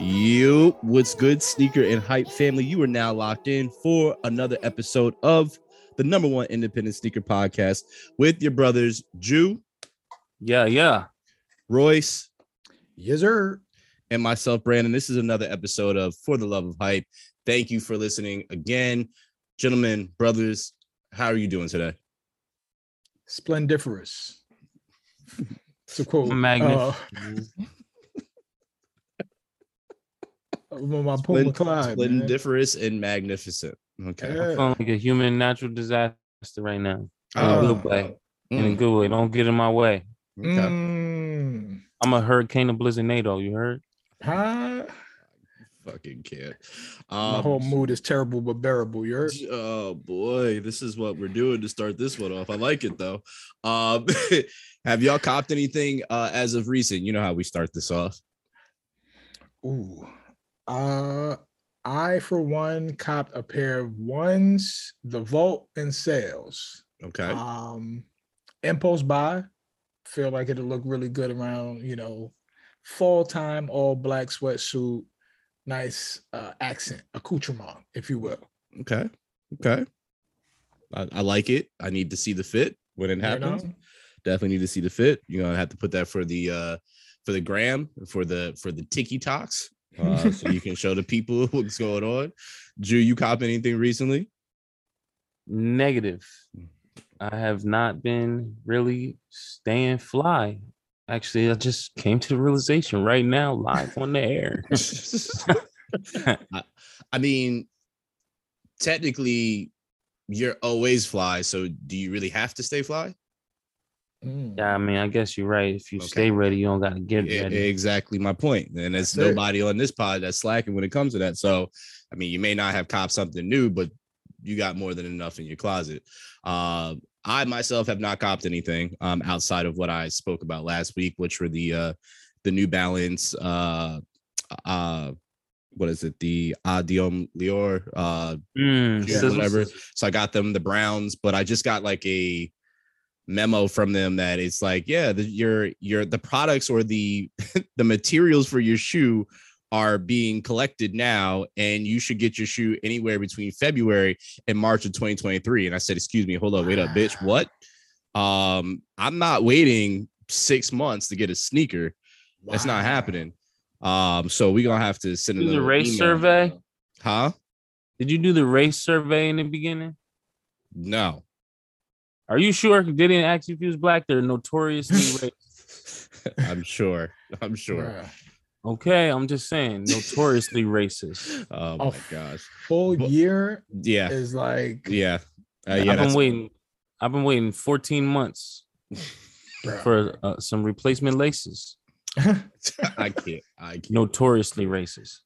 You, what's good, sneaker and hype family? You are now locked in for another episode of the number one independent sneaker podcast with your brothers, Drew, Yeah, yeah. Royce, Yes, sir. And myself, Brandon. This is another episode of For the Love of Hype. Thank you for listening again. Gentlemen, brothers, how are you doing today? Splendiferous. To quote Magnificent. uh, my Puma Clyde. man. Splendiferous and magnificent. Okay. Yeah. Feeling like a human natural disaster right now. In Oh, a good way. In a Mm, good way. Don't get in my way. okay. Mm. I'm a hurricane of blizzard NATO. You heard? Huh? Fucking can't. My Um, whole mood is terrible but bearable. You're Oh boy, this is what we're doing to start this one off. I like it though. Um, have y'all copped anything uh, as of recent? You know how we start this off. Ooh. Uh I for one copped a pair of ones, the vault and sales. Okay. Um impulse buy. Feel like it'll look really good around, you know, fall time, all black sweatsuit, nice uh accent, accoutrement, if you will. Okay. Okay. I, I like it. I need to see the fit when it You happens. know? Definitely need to see the fit. You're gonna have to put that for the uh for the gram for the for the tiki talks. Uh, so you can show the people what's going on. Drew, you cop anything recently? Negative. I have not been really staying fly. Actually, I just came to the realization right now, live on the air. I, I mean, technically, you're always fly. So, do you really have to stay fly? Mm. yeah, I mean, I guess you're right. If you Okay. stay ready, you don't gotta get E- ready. Exactly my point. And there's That's it. nobody on this pod that's slacking when it comes to that. So, I mean, you may not have copped something new, but you got more than enough in your closet. Uh, I myself have not copped anything um, outside of what I spoke about last week, which were the uh, the New Balance. Uh, uh, what is it? The Adiom Lior uh, Mm, whatever. So I got them the Browns, but I just got like a memo from them that it's like, yeah, the, your your the products or the the materials for your shoe are being collected now, and you should get your shoe anywhere between February and March of 2023. And I said, excuse me, hold up, wait up, bitch, what? Um, I'm not waiting six months to get a sneaker. That's not happening. Um, so we're gonna have to send a Do the race email. survey? huh? Did you do the race survey in the beginning? No. Are you sure they didn't ask you if you was black? They're notoriously racist. I'm sure. I'm sure. Bruh. Okay, I'm just saying, notoriously racist. Oh A my gosh. Full But- year Yeah. is like Yeah. Uh, yeah. I've been waiting. I've been waiting 14 months for uh, some replacement laces. I can't. I can't. Notoriously racist.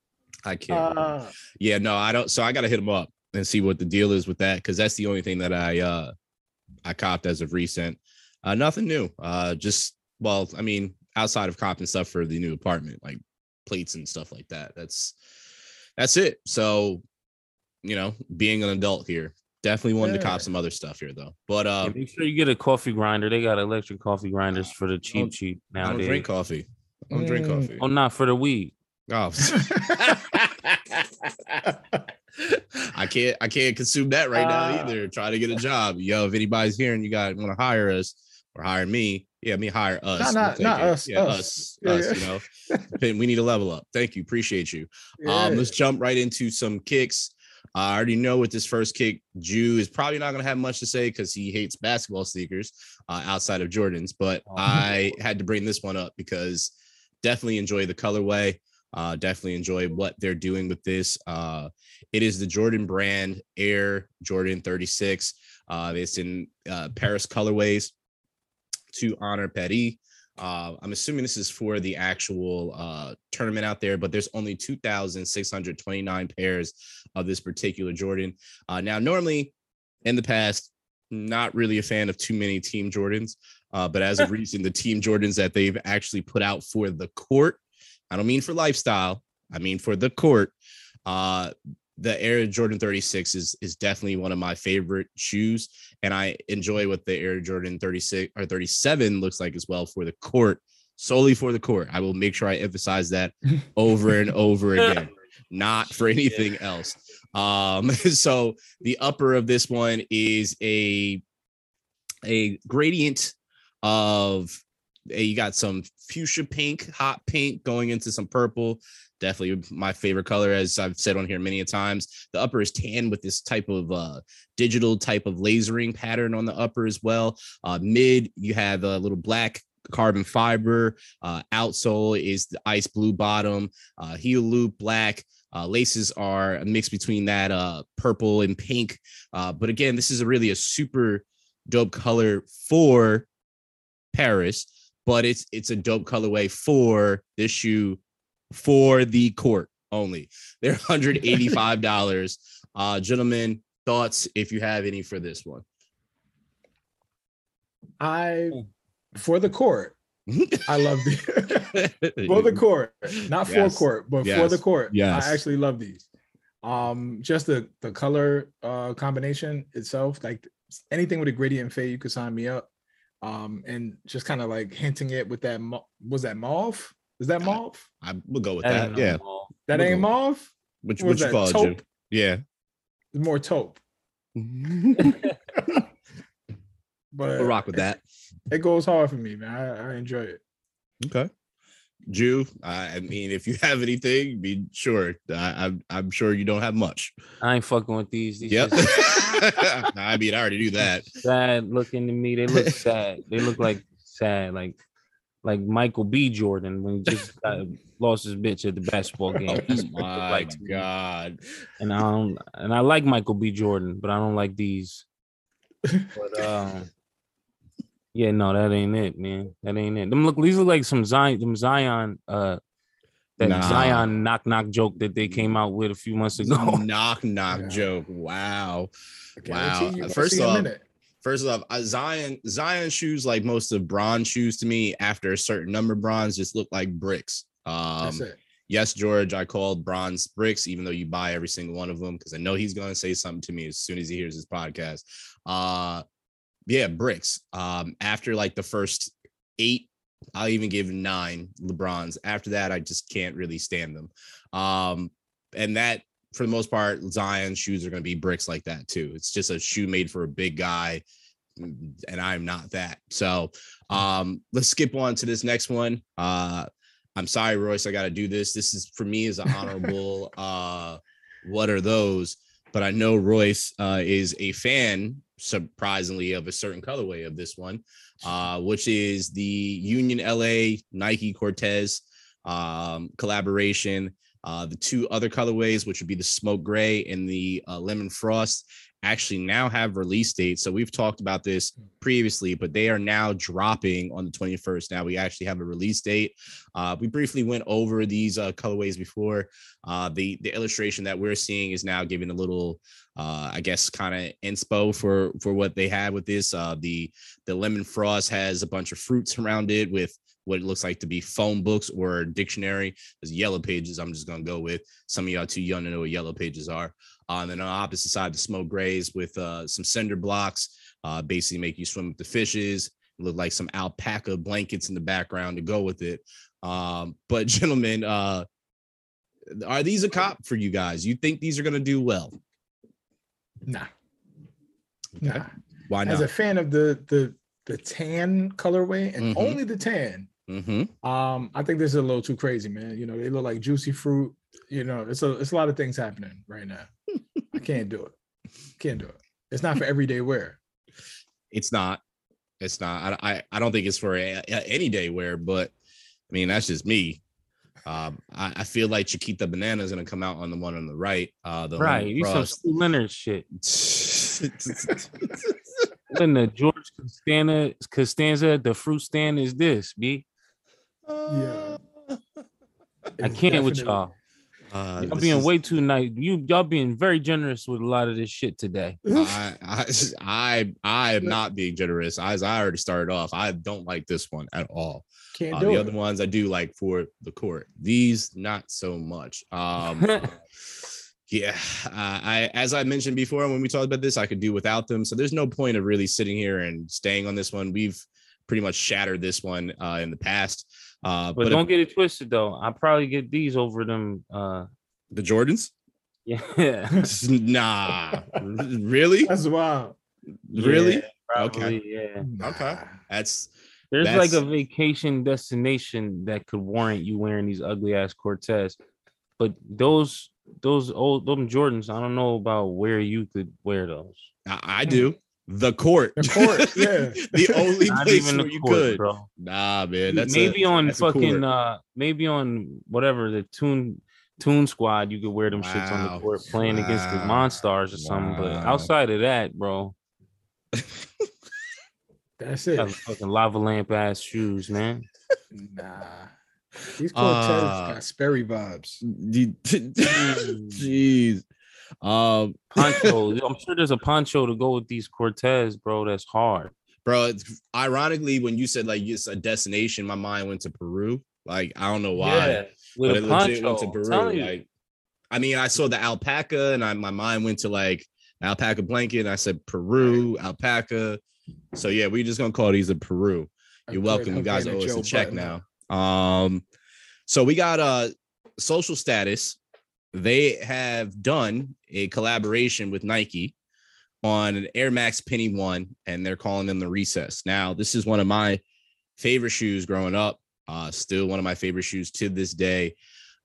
I can't. Uh, yeah. No, I don't. So I got to hit him up and see what the deal is with that because that's the only thing that I uh I copped as of recent. Uh, nothing new. Uh, just well, I mean, outside of copping stuff for the new apartment, like plates and stuff like that. That's that's it. So, you know, being an adult here, definitely wanted to cop some other stuff here though. But Yeah, uh, make sure you get a coffee grinder. They got electric coffee grinders for the cheap, cheap I don't drink coffee. I don't drink Mm. coffee. Oh, not for the weed. Oh. I can't I can't consume that right now Uh. either. Try to get a job. Yo, if anybody's here and you got want to hire us or hire me, yeah, me hire us. Nah, We'll not us, Yeah, us. us, us, yeah. you know. We need to level up. Thank you. Appreciate you. yeah. Um, let's jump right into some kicks. I already know with this first kick, Drew is probably not going to have much to say because he hates basketball sneakers uh, outside of Jordans. But Oh. I had to bring this one up because definitely enjoy the colorway. Uh, definitely enjoy what they're doing with this. Uh, it is the Jordan brand Air Jordan 36. Uh, it's in uh, Paris colorways to honor Petty. Uh, I'm assuming this is for the actual uh, tournament out there, but there's only 2,629 pairs of this particular Jordan. Uh, now, normally in the past, not really a fan of too many Team Jordans, uh, but as of recent, the Team Jordans that they've actually put out for the court, I don't mean for lifestyle, I mean for the court, uh, the Air Jordan 36 is is definitely one of my favorite shoes, and I enjoy what the Air Jordan 36 or 37 looks like as well for the court, solely for the court. I will make sure I emphasize that over and over again, not for anything else. Um, so the upper of this one is a a gradient of you got some fuchsia pink, hot pink going into some purple. Definitely my favorite color, as I've said on here many a times. The upper is tan with this type of uh, digital type of lasering pattern on the upper as well. Uh, mid, you have a little black carbon fiber. Uh, outsole is the ice blue bottom. Uh, heel loop black. Uh, laces are a mix between that uh, purple and pink. Uh, but again, this is a really a super dope color for Paris, but it's it's a dope colorway for this shoe for the court only. They're $185. uh gentlemen, thoughts if you have any for this one. I for the court. I love the for the court, not Yes. for court, but for the court. Yes. I actually love these. Um, just the the color uh combination itself, like anything with a gradient fade, you could sign me up. Um, and just kind of like hinting it with that was that mauve? Is that I- mauve? I will go with That that. Yeah. mall. That we'll ain't go. mauve. Which What what you that, call it, Jim? taupe? Yeah. It's more taupe, but We'll rock with that. it goes hard for me, man. I, I enjoy it. Okay. Drew, I I mean, if you have anything, be sure. I, I'm I'm sure you don't have much. I ain't fucking with these. These Yep. just I mean, I already knew that. sad looking to me. They look sad. They look like sad, like like Michael B. Jordan when he just got, lost his bitch at the basketball game. Oh That's what they look my like god. And I don't and I like Michael B. Jordan, but I don't like these. But um yeah, no, that ain't it, man. That ain't it. Them look these look like some Zion, them Zion, uh that Nah. Zion knock knock joke that they came out with a few months ago. knock knock Yeah. joke. Wow. Wow. you First see 'em off, in it. First off, uh, Zion Zion shoes, like most of Bron's shoes to me, after a certain number of Brons, just look like bricks. Um, yes, George, I called Brons bricks, even though you buy every single one of them, because I know he's gonna say something to me as soon as he hears this podcast. Uh yeah, bricks. Um, after like the first eight, I'll even give nine LeBrons. After that, I just can't really stand them. Um, and that for the most part, Zion shoes are gonna be bricks like that too. It's just a shoe made for a big guy, and I'm not that. So um, let's skip on to this next one. Uh I'm sorry, Royce, I gotta do this. This is for me is an honorable uh what are those? But I know Royce uh is a fan, surprisingly, of a certain colorway of this one, uh, which is the Union LA Nike Cortez um collaboration. Uh, the two other colorways, which would be the smoke gray and the uh, lemon frost, actually now have release dates. So we've talked about this previously, but they are now dropping on the 21st. Now we actually have a release date. Uh, we briefly went over these uh, colorways before. Uh, the the illustration that we're seeing is now giving a little, uh, I guess, kind of inspo for for what they had with this. Uh, the the lemon frost has a bunch of fruits around it with what it looks like to be phone books or a dictionary. There's yellow pages. I'm just gonna go with. Some of y'all too young to know what yellow pages are. Uh, and then on the opposite side, the smoke grays with uh, some cinder blocks, uh, basically make you swim with the fishes. Look like some alpaca blankets in the background to go with it. Um, but gentlemen, uh, are these a cop for you guys? You think these are gonna do well? Nah, Okay. nah. Why not? As a fan of the the the tan colorway and Mhm. only the tan, mm-hmm. um, I think this is a little too crazy, man. You know, they look like juicy fruit. You know, it's a it's a lot of things happening right now. I can't do it. Can't do it. It's not for everyday wear. It's not. It's not. I I, I don't think it's for a, a- any day wear, but I mean that's just me. Um, I, I feel like Chiquita Banana is gonna come out on the one on the right. Uh, the right. You some frost. Stew Leonard shit. Then the George Costanza Costanza, the fruit stand is this, B. Yeah. I can't with y'all. Uh, Y'all being is- way too nice. You y'all being very generous with a lot of this shit today. I, I, I, I am not being generous. As I already started off, I don't like this one at all. Can't Uh, do the it. other ones I do like for the court. These not so much. Um, yeah, uh, I as I mentioned before when we talked about this, I could do without them. So there's no point of really sitting here and staying on this one. We've pretty much shattered this one uh, in the past. Uh, But but, don't get it twisted though. I probably get these over them. Uh, the Jordans, yeah, nah, really, That's wild. really. Yeah, probably, yeah. Okay. That's There's like a vacation destination that could warrant you wearing these ugly ass Cortez, but those those old them Jordans, I don't know about where you could wear those. I, I do. The court, The court, yeah. the only Not place even where the you court, could. bro. Nah, man. That's maybe a, on that's fucking court. uh maybe on whatever the tune tune squad you could wear them shits on the court playing against the Monstars or something. But outside of that, bro, That's it. fucking lava lamp ass shoes, man. Nah. These Cortez Uh, got Sperry vibes. Jeez. Um, Poncho. I'm sure there's a poncho to go with these Cortez, bro. That's hard. bro. It's, ironically, when you said like it's a destination, my mind went to Peru. Like I don't know why, with but a it legit went to I'm Peru. Like, I mean, I saw the alpaca, and I my mind went to like alpaca blanket, and I said Peru alpaca. So yeah, we're just gonna call these a Peru. You're good- welcome. You guys good owe us a check Button. now. Um, so we got uh social status. They have done a collaboration with Nike on an Air Max Penny One, and they're calling them the Recess. Now, this is one of my favorite shoes growing up. Uh, still one of my favorite shoes to this day.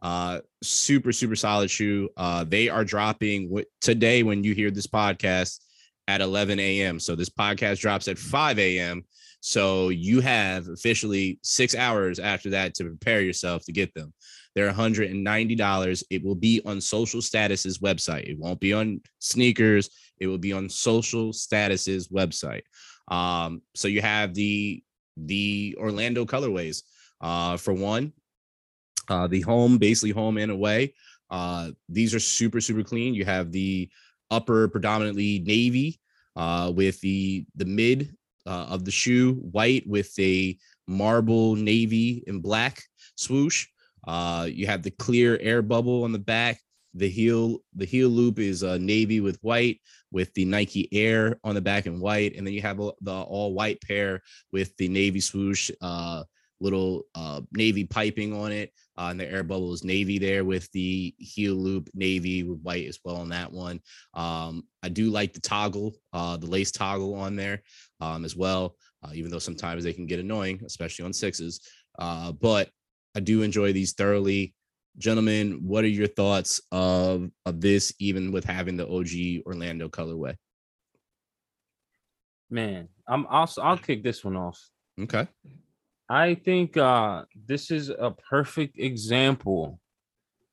Uh, super, super solid shoe. Uh, they are dropping wi- today when you hear this podcast at 11 a.m. So this podcast drops at 5 a.m. So you have officially six hours after that to prepare yourself to get them. They're $190. It will be on Social Status's website. It won't be on sneakers. It will be on Social Status's website. Um, so you have the the Orlando colorways. Uh, for one, uh, the home, basically home and away. Uh, these are super, super clean. You have the upper predominantly navy uh, with the the mid uh, of the shoe white with a marble navy and black swoosh. Uh, you have the clear air bubble on the back. The heel the heel loop is uh, navy with white with the Nike Air on the back and white, and then you have the all white pair with the navy swoosh, uh, little uh, navy piping on it, uh, and the air bubble is navy there with the heel loop navy with white as well on that one. Um, I do like the toggle, uh, the lace toggle on there um, as well, uh, even though sometimes they can get annoying, especially on sixes. Uh, but I do enjoy these thoroughly. Gentlemen, what are your thoughts of of this, even with having the OG Orlando colorway? Man, I'm I'll I'll kick this one off. Okay. I think uh this is a perfect example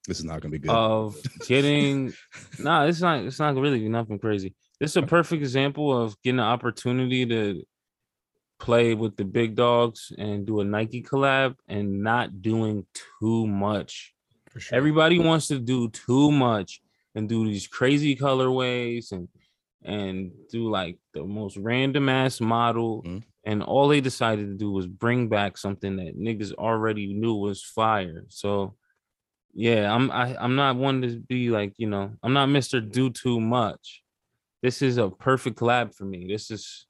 This is not gonna be good. of getting no, it's not it's not really nothing crazy. This is a perfect example of getting an opportunity to play with the big dogs and do a Nike collab and not doing too much. For sure. Everybody wants to do too much and do these crazy colorways and and do like the most random ass model. Mhm. And all they decided to do was bring back something that niggas already knew was fire. So yeah, I'm I, I'm not one to be like, you know, I'm not Mr. Do Too Much. This is a perfect collab for me. This is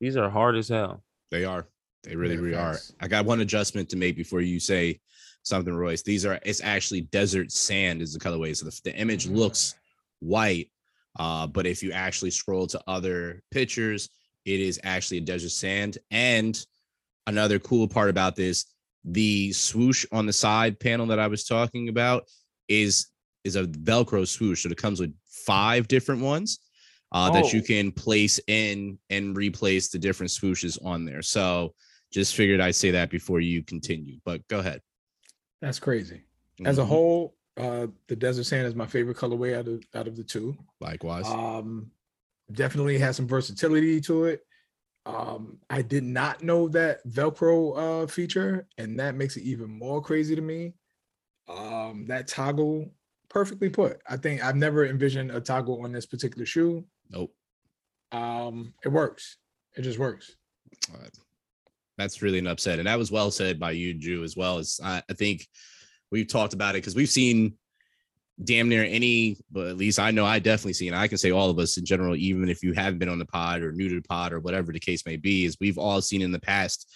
these are hard as hell. They are. They really, Yeah, really are. I got one adjustment to make before you say something, Royce. These are it's actually desert sand is the colorway. So the, the image looks white. Uh, but if you actually scroll to other pictures, it is actually a desert sand. And another cool part about this, the swoosh on the side panel that I was talking about is is a Velcro swoosh. So it comes with five different ones uh, that you Oh. can place in and replace the different swooshes on there. So just figured I'd say that before you continue, but go ahead. That's crazy. As a Mhm. whole, uh, the desert sand is my favorite colorway out of out of the two. likewise. Um, definitely has some versatility to it. Um, I did not know that Velcro uh feature, and that makes it even more crazy to me. Um, that toggle perfectly put. I think I've never envisioned a toggle on this particular shoe. Nope. Um, it works. It just works. Uh, that's really an upset. And that was well said by you, Drew, as well as I, I think we've talked about it because we've seen damn near any, but at least I know I definitely seen. I can say all of us in general, even if you haven't been on the pod or new to the pod or whatever the case may be, is we've all seen in the past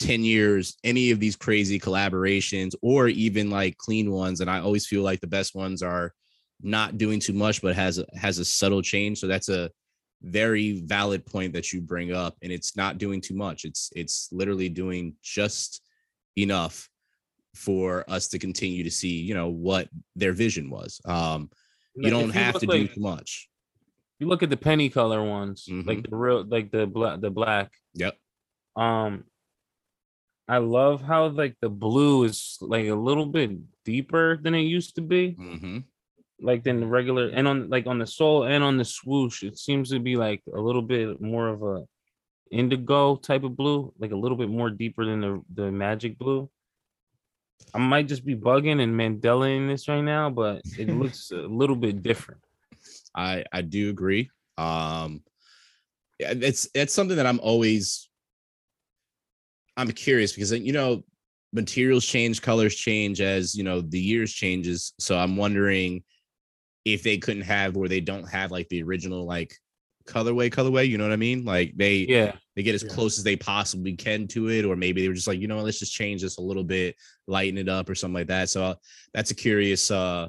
10 years any of these crazy collaborations or even like clean ones. And I always feel like the best ones are not doing too much, but has a, has a subtle change. So that's a very valid point that you bring up. And it's not doing too much. It's it's literally doing just enough for us to continue to see, you know, what their vision was. Um, you Like, don't you have to do too much. You look at the penny color ones, Mhm. like the real, like the black, the black. Yep. Um, I love how like the blue is like a little bit deeper than it used to be, hmm like than the regular, and on like on the sole and on the swoosh, it seems to be like a little bit more of a indigo type of blue, like a little bit more deeper than the the magic blue. I might just be bugging and Mandela in this right now, but it looks a little bit different. I I do agree. Um, yeah, it's it's something that I'm always I'm curious because you know materials change, colors change as you know the years changes. So I'm wondering if they couldn't have or they don't have like the original like colorway colorway. You know what I mean? Like they Yeah, they get as Yeah. close as they possibly can to it, or maybe they were just like, you know, let's just change this a little bit, lighten it up, or something like that. So uh, that's a curious, uh,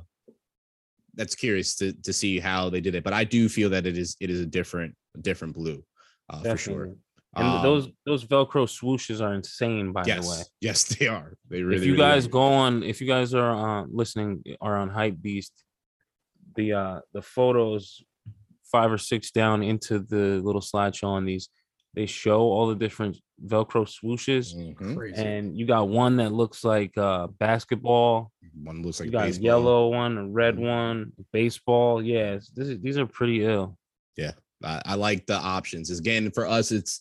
that's curious to to see how they did it. But I do feel that it is it is a different different blue, uh, for sure. And Um, those those Velcro swooshes are insane, by yes, the way. yes, they are. They really. if you really guys are. go on, if you guys are uh, listening, are on Hype Beast, the uh the photos five or six down into the little slideshow on these, they show all the different Velcro swooshes, Mhm. And you got one that looks like uh basketball. one looks like you got baseball. yellow one, a red Mhm. one, baseball. Yes, this is, these are pretty ill. I, I like the options. Again, for us, it's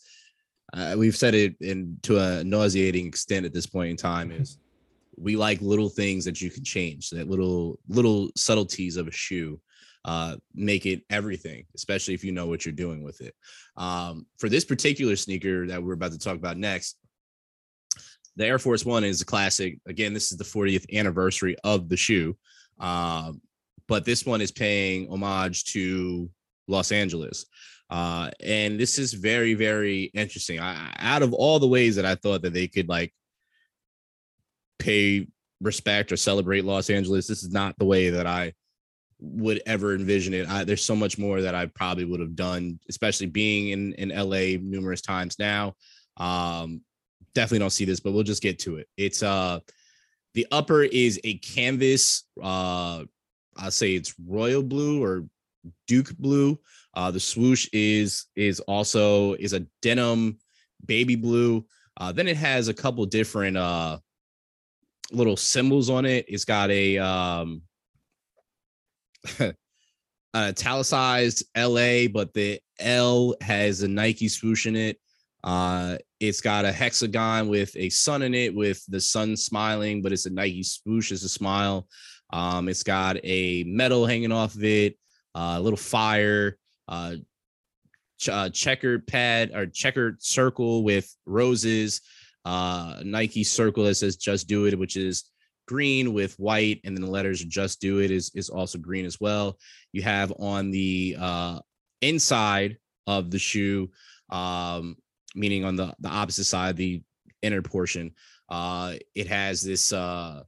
uh, we've said it in to a nauseating extent at this point in time. Is we like little things that you can change, that little little subtleties of a shoe, uh, make it everything. Especially if you know what you're doing with it. Um, for this particular sneaker that we're about to talk about next, the Air Force One is a classic. Again, this is the 40th anniversary of the shoe. Um, but this one is paying homage to Los Angeles. Uh, and this is very, very interesting. I, out of all the ways that I thought that they could like pay respect or celebrate Los Angeles, this is not the way that I would ever envision it. I, there's so much more that I probably would have done, especially being in in LA numerous times now. Um, definitely don't see this, but we'll just get to it. It's uh the upper is a canvas. Uh, I'll say it's royal blue or Duke blue. Uh, the swoosh is is also is a denim baby blue. Uh, then it has a couple different uh little symbols on it. It's got a um an italicized LA, but the L has a Nike swoosh in it. Uh, it's got a hexagon with a sun in it, with the sun smiling, but it's a Nike swoosh as a smile. Um, it's got a medal hanging off of it, uh, a little fire, uh, ch- uh, checkered pad or checkered circle with roses, uh, Nike circle that says "Just Do It," which is green with white, and then the letters "Just Do It" is is also green as well. You have on the uh, inside of the shoe, um, meaning on the the opposite side, the inner portion, uh, it has this uh,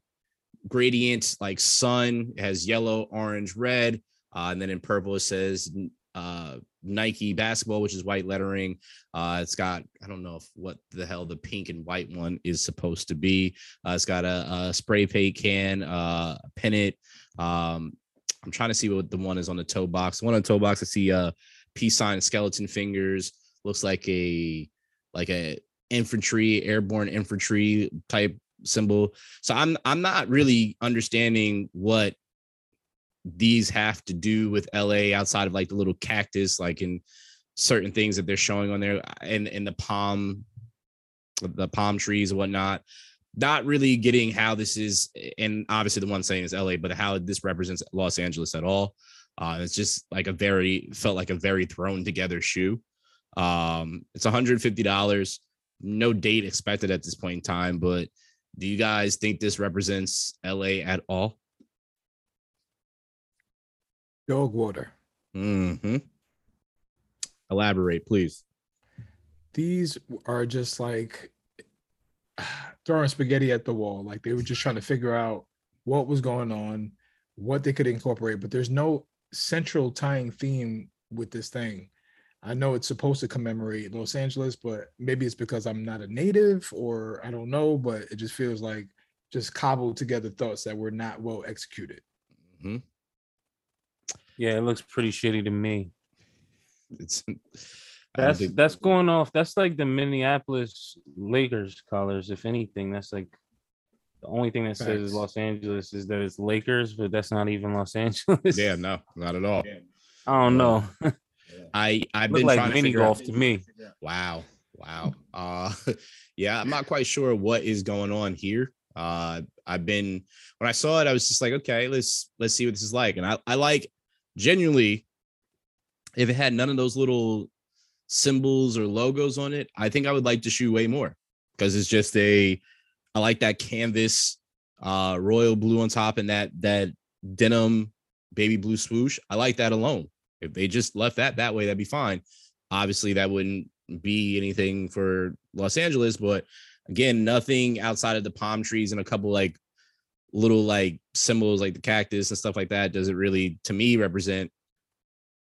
gradient like sun. It has yellow, orange, red, uh, and then in purple it says uh, Nike basketball, which is white lettering. Uh, it's got I don't know if what the hell the pink and white one is supposed to be. Uh, it's got a, a spray paint can, uh, pennant. Um, I'm trying to see what the one is on the toe box. One on the toe box, I see a peace sign, skeleton fingers. Looks like a like a infantry, airborne infantry type symbol. So I'm I'm not really understanding what these have to do with LA outside of like the little cactus, like in certain things that they're showing on there and and the palm the palm trees and whatnot. not really getting how this is, and obviously the one saying is LA, but how this represents Los Angeles at all. Uh, it's just like a very felt like a very thrown together shoe. Um, it's $150. No date expected at this point in time, but do you guys think this represents LA at all? Dog water. Mm-hmm. Elaborate, please. These are just like throwing spaghetti at the wall. Like they were just trying to figure out what was going on, what they could incorporate, but there's no central tying theme with this thing. I know it's supposed to commemorate Los Angeles, but maybe it's because I'm not a native or I don't know, but it just feels like just cobbled together thoughts that were not well executed. Mm-hmm. Yeah, it looks pretty shitty to me. It's That's think- that's going off. That's like the Minneapolis Lakers colors. If anything, that's like the only thing that says. Los Angeles is that it's Lakers, but that's not even Los Angeles. yeah, no, not at all. I don't know. I I've been like trying to mini figure out- golf to me. Wow. Wow. Uh yeah, I'm not quite sure what is going on here. Uh I've been when I saw it, I was just like, okay, let's let's see what this is like. And I, I like genuinely if it had none of those little symbols or logos on it, I think I would like the shoe way more because it's just a I like that canvas uh royal blue on top and that that denim baby blue swoosh. I like that alone. If they just left that that way, that'd be fine. Obviously, that wouldn't be anything for Los Angeles, but again, nothing outside of the palm trees and a couple like little like symbols like the cactus and stuff like that doesn't really to me represent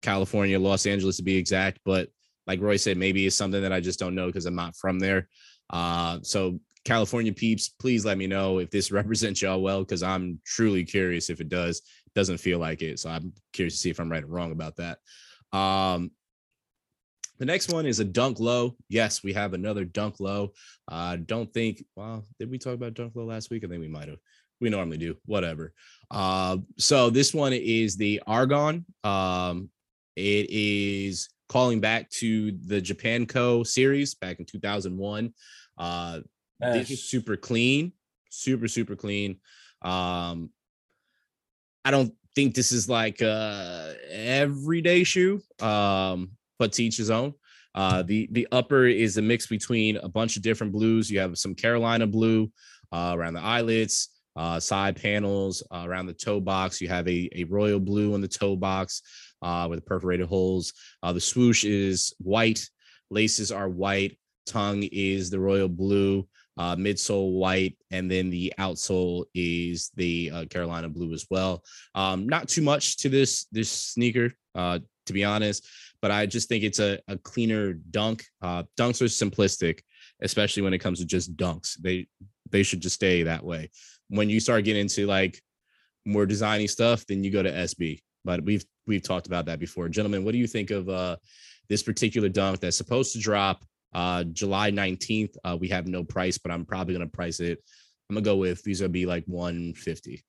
California, Los Angeles to be exact. But like Roy said, maybe it's something that I just don't know because I'm not from there. Uh, so California peeps, please let me know if this represents y'all well because I'm truly curious if it does. Doesn't feel like it, so I'm curious to see if I'm right or wrong about that. Um, the next one is a dunk low. Yes, we have another dunk low. I uh, don't think. Well, did we talk about dunk low last week? I think we might have. We normally do. Whatever. Uh, so this one is the Argon. Um, it is calling back to the Japan Co series back in 2001. Uh, this is super clean, super super clean. Um, I don't think this is like a everyday shoe. Um, but to each his own. Uh, the the upper is a mix between a bunch of different blues. You have some Carolina blue uh, around the eyelets, uh, side panels uh, around the toe box. You have a, a royal blue on the toe box uh, with perforated holes. Uh, the swoosh is white. Laces are white. Tongue is the royal blue. Uh, midsole white, and then the outsole is the uh, Carolina blue as well. Um, not too much to this this sneaker, to be honest but I just think it's a, a cleaner dunk. Dunks are simplistic, especially when it comes to just dunks. They they should just stay that way. When you start getting into like more designy stuff, then you go to SB. But we've we've talked about that before, gentlemen. What do you think of uh, this particular dunk that's supposed to drop uh, July nineteenth? Uh, we have no price, but I'm probably gonna price it. I'm gonna go with these gonna be like 150.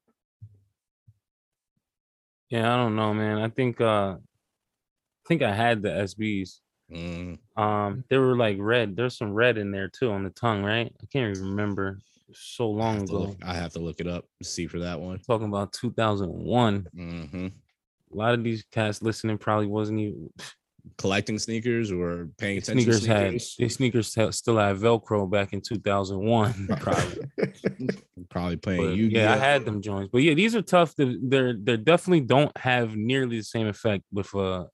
Yeah, I don't know, man. I think uh I think I had the SBs. Mm, Um, they were like red. There's some red in there too on the tongue, right? I can't even remember. So long to ago. look, I have to look it up see for that one. Talking about 2001. hmm A lot of these cats listening probably wasn't even collecting sneakers or paying attention sneakers to had sneakers. sneakers still had Velcro back in 2001. Probably. probably playing But, yeah, I had them joints. But yeah, these are tough. They're they're they definitely don't have nearly the same effect with uh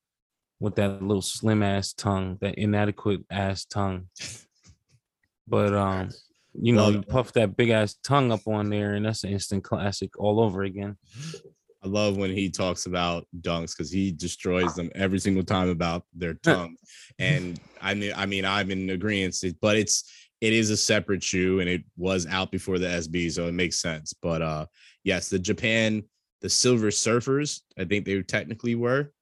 with that little slim ass tongue, that inadequate ass tongue. But um, you know, you puff that big ass tongue up on there, and that's an instant classic all over again. I love when he talks about dunks because he destroys them every single time about their tongue. and I mean, I mean, I'm in agreement, but it's it is a separate shoe and it was out before the SB, so it makes sense. But uh yes, the Japan, the Silver Surfers, I think they technically were.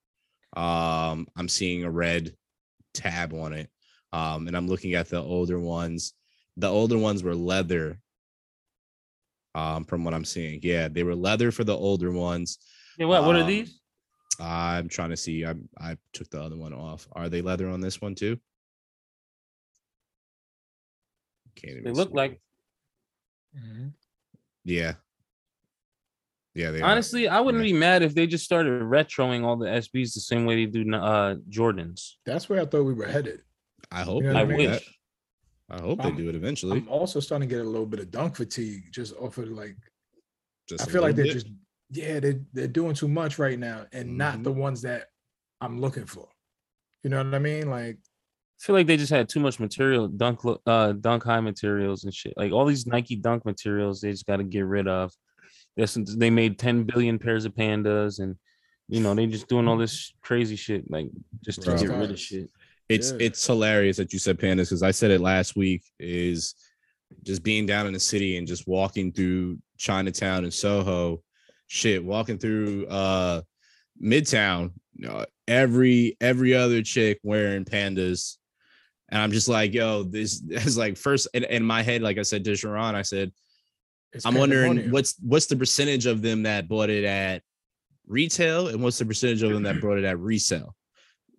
Um, I'm seeing a red tab on it. Um, and I'm looking at the older ones. The older ones were leather. Um, from what I'm seeing. Yeah, they were leather for the older ones. Yeah, what what are Um, these? I'm trying to see. I I took the other one off. Are they leather on this one too? Can't even They look see. like Mhm. Yeah. Yeah, they are. Honestly, I wouldn't Yeah. be mad if they just started retroing all the SBs the same way they do uh Jordans. That's where I thought we were headed. I hope You know they what I do wish. That. I hope they I'm- do it eventually. I'm also starting to get a little bit of dunk fatigue just off of like Just I a feel like they're bit. just yeah, they they're doing too much right now and not the ones that I'm looking for. You know what I mean? Like I feel like they just had too much material, dunk uh dunk high materials and shit. Like all these Nike dunk materials, they just got to get rid of. Yes, they made 10 billion pairs of pandas and you know, they just doing all this crazy shit, like just to Bro. get rid of shit. It's Yeah. it's hilarious that you said pandas because I said it last week. Is just being down in the city and just walking through Chinatown and Soho, shit, walking through uh Midtown, you know, every every other chick wearing pandas. And I'm just like, yo, this is like first in, in my head, like I said to Sharon, I said, it's I'm wondering what's what's the percentage of them that bought it at retail and what's the percentage of them that bought it at resale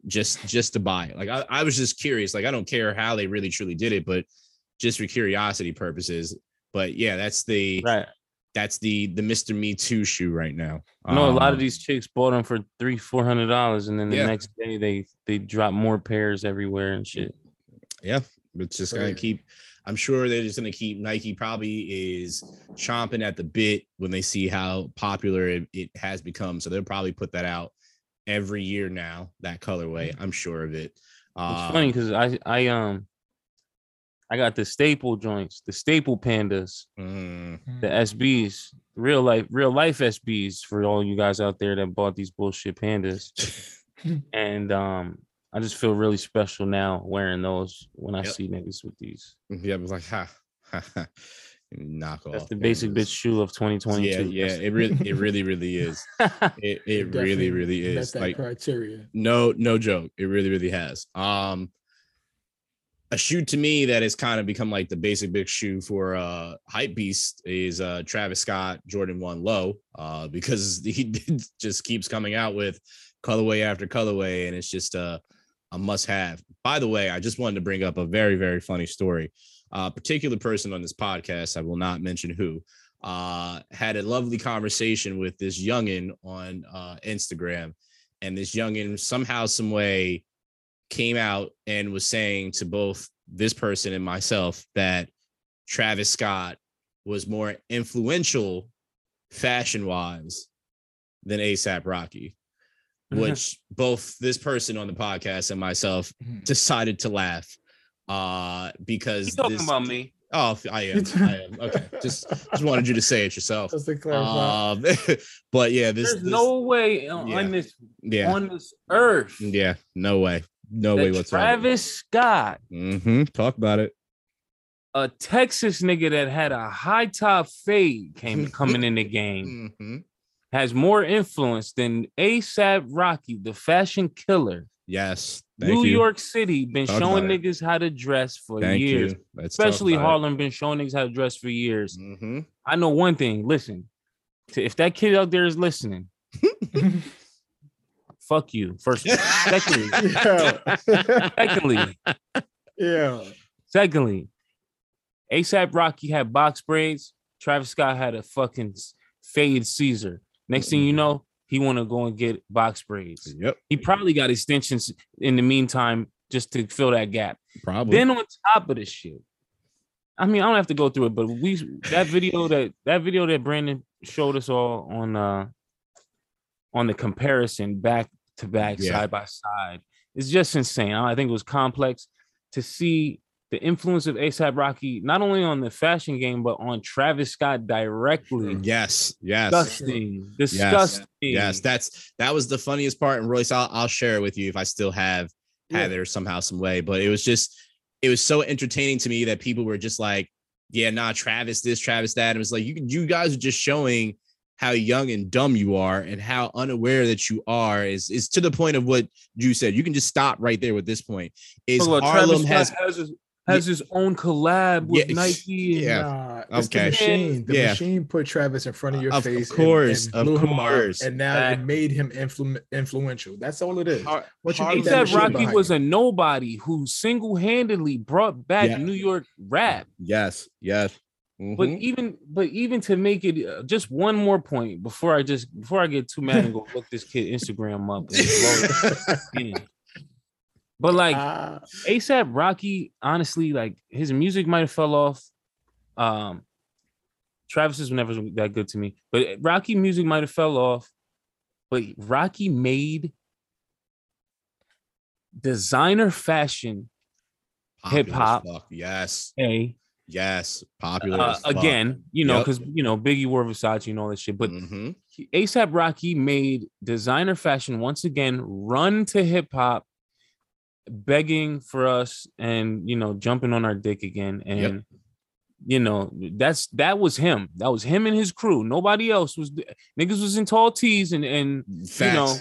just just to buy it like I, I was just curious like i don't care how they really truly did it but just for curiosity purposes but yeah that's the Right. that's the the mr me too shoe right now I know a lot of Um, these chicks bought them for three, four hundred dollars, and then the Yeah. next day they they drop more pairs everywhere and shit. yeah it's just gonna keep i'm sure they're just gonna keep nike probably is chomping at the bit when they see how popular it, it has become so they'll probably put that out every year now that colorway i'm sure of it It's Uh, funny because I I um I got the staple joints, the staple pandas, mm, the SBs, real life, real life SBs for all you guys out there that bought these bullshit pandas. and um I just feel really special now wearing those when I Yep. see niggas with these. yeah it was like ha, ha, ha. Knock off That's the basic bitch shoe of 2022. yeah yeah it really it really really is. It, it really really is that like criteria. no no joke it really really has. Um a shoe to me that has kind of become like the basic big shoe for uh hype beast is uh travis scott jordan 1 low uh because he just keeps coming out with colorway after colorway and it's just a, a must have by the way i just wanted to bring up a very very funny story a particular person on this podcast i will not mention who uh had a lovely conversation with this youngin on uh instagram and this youngin somehow some way came out and was saying to both this person and myself that Travis Scott was more influential fashion wise than ASAP Rocky, which both this person on the podcast and myself Mhm. decided to laugh uh You because talking this, about me? oh I am I am okay just just wanted you to say it yourself Just to clarify. um but yeah this, There's this no way on, yeah. on this yeah on this earth yeah no way no that way whatsoever Travis Scott, Mm-hmm. Talk about it. a Texas nigga that had a high top fade came coming in the game, hmm has more influence than ASAP Rocky, the fashion killer. Yes. Thank New you. York City been Talk showing about it. niggas how to dress for Thank years. you. Let's talk Especially about it. Harlem been showing niggas how to dress for years. Mhm. I know one thing. Listen, if that kid out there is listening, fuck you. First, secondly, yeah. secondly, yeah. secondly, ASAP Rocky had box braids. Travis Scott had a fucking s- fade Caesar. Next thing you Mm-hmm. know, he want to go and get box braids. Yep. He probably got extensions in the meantime just to fill that gap. Probably. Then on top of this shit, I mean, I don't have to go through it, but we that video that that video that Brandon showed us all on uh on the comparison back to back, Yeah. side by side, is just insane. I think it was complex to see the influence of ASAP Rocky not only on the fashion game but on Travis Scott directly. Mm-hmm. yes. Yes. Disgusting, disgusting. Yes. That's that was the funniest part. And Royce, I'll, I'll share it with you if I still have have Yeah. it or somehow, some way. But it was just it was so entertaining to me that people were just like, yeah, nah, Travis this, Travis that. And it was like you you guys are just showing how young and dumb you are and how unaware that you are is is to the point of what you said. You can just stop right there with this point. Is Talk Harlem Travis has Scott has his, his own collab with Yeah, Nike. Yeah. Nah, it's Okay. the machine. The Yeah. machine put Travis in front of your Of face. and- course, and of blew up, course. and now it made him influ- influential. That's all it is. Har- What you Harlem- think that ASAP Rocky was a nobody who single-handedly brought back Yeah. New York rap. Yes, yes. But Mhm. even but even to make it uh, just one more point before I just before I get too mad and go look this kid Instagram up. And blow it in. But like Ah, ASAP Rocky, honestly, like his music might have fell off. Um, Travis was never that good to me, but Rocky music might have fell off. But Rocky made designer fashion hip-hop. Yes. a Yes. Popular uh, again, you know, Yep. because you know Biggie wore Versace and all that shit. But Mhm. ASAP Rocky made designer fashion once again run to hip hop, begging for us and you know jumping on our dick again. And you know that's that was him. That was him and his crew. Nobody else was. Niggas was in tall tees and and Facts. know,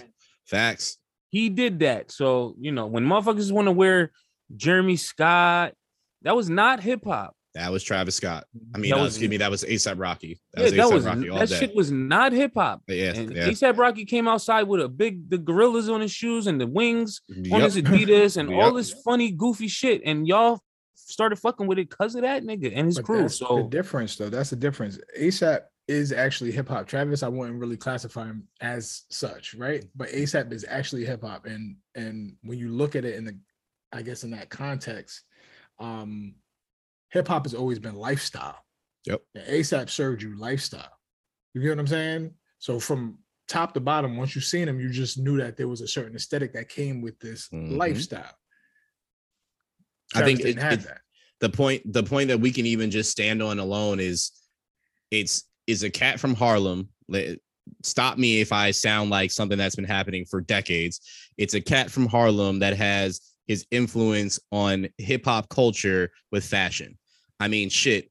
Facts. he did that. So you know when motherfuckers want to wear Jeremy Scott, that was not hip hop. That was Travis Scott. I mean, That uh, excuse me, that was ASAP Rocky. That Yeah, was that was Rocky all that day. shit was not hip hop. yeah, And yeah. ASAP Rocky came outside with a big the gorillas on his shoes and the wings on his Adidas and all Yep. this funny goofy shit, and y'all started fucking with it because of that nigga and his but crew. that's the difference, though. That's the difference. ASAP is actually hip hop. Travis, I wouldn't really classify him as such, right? But ASAP is actually hip hop, and and when you look at it in the, I guess in that context, um, hip hop has always been lifestyle. Yep. And ASAP served you lifestyle. You get what I'm saying? So from top to bottom, once you've seen him, you just knew that there was a certain aesthetic that came with this Mhm. lifestyle. I think didn't it- have it- that. the point the point that we can even just stand on alone is it's is a cat from Harlem. Stop me if I sound like something that's been happening for decades. It's a cat from Harlem that has his influence on hip hop culture with fashion. I mean, shit.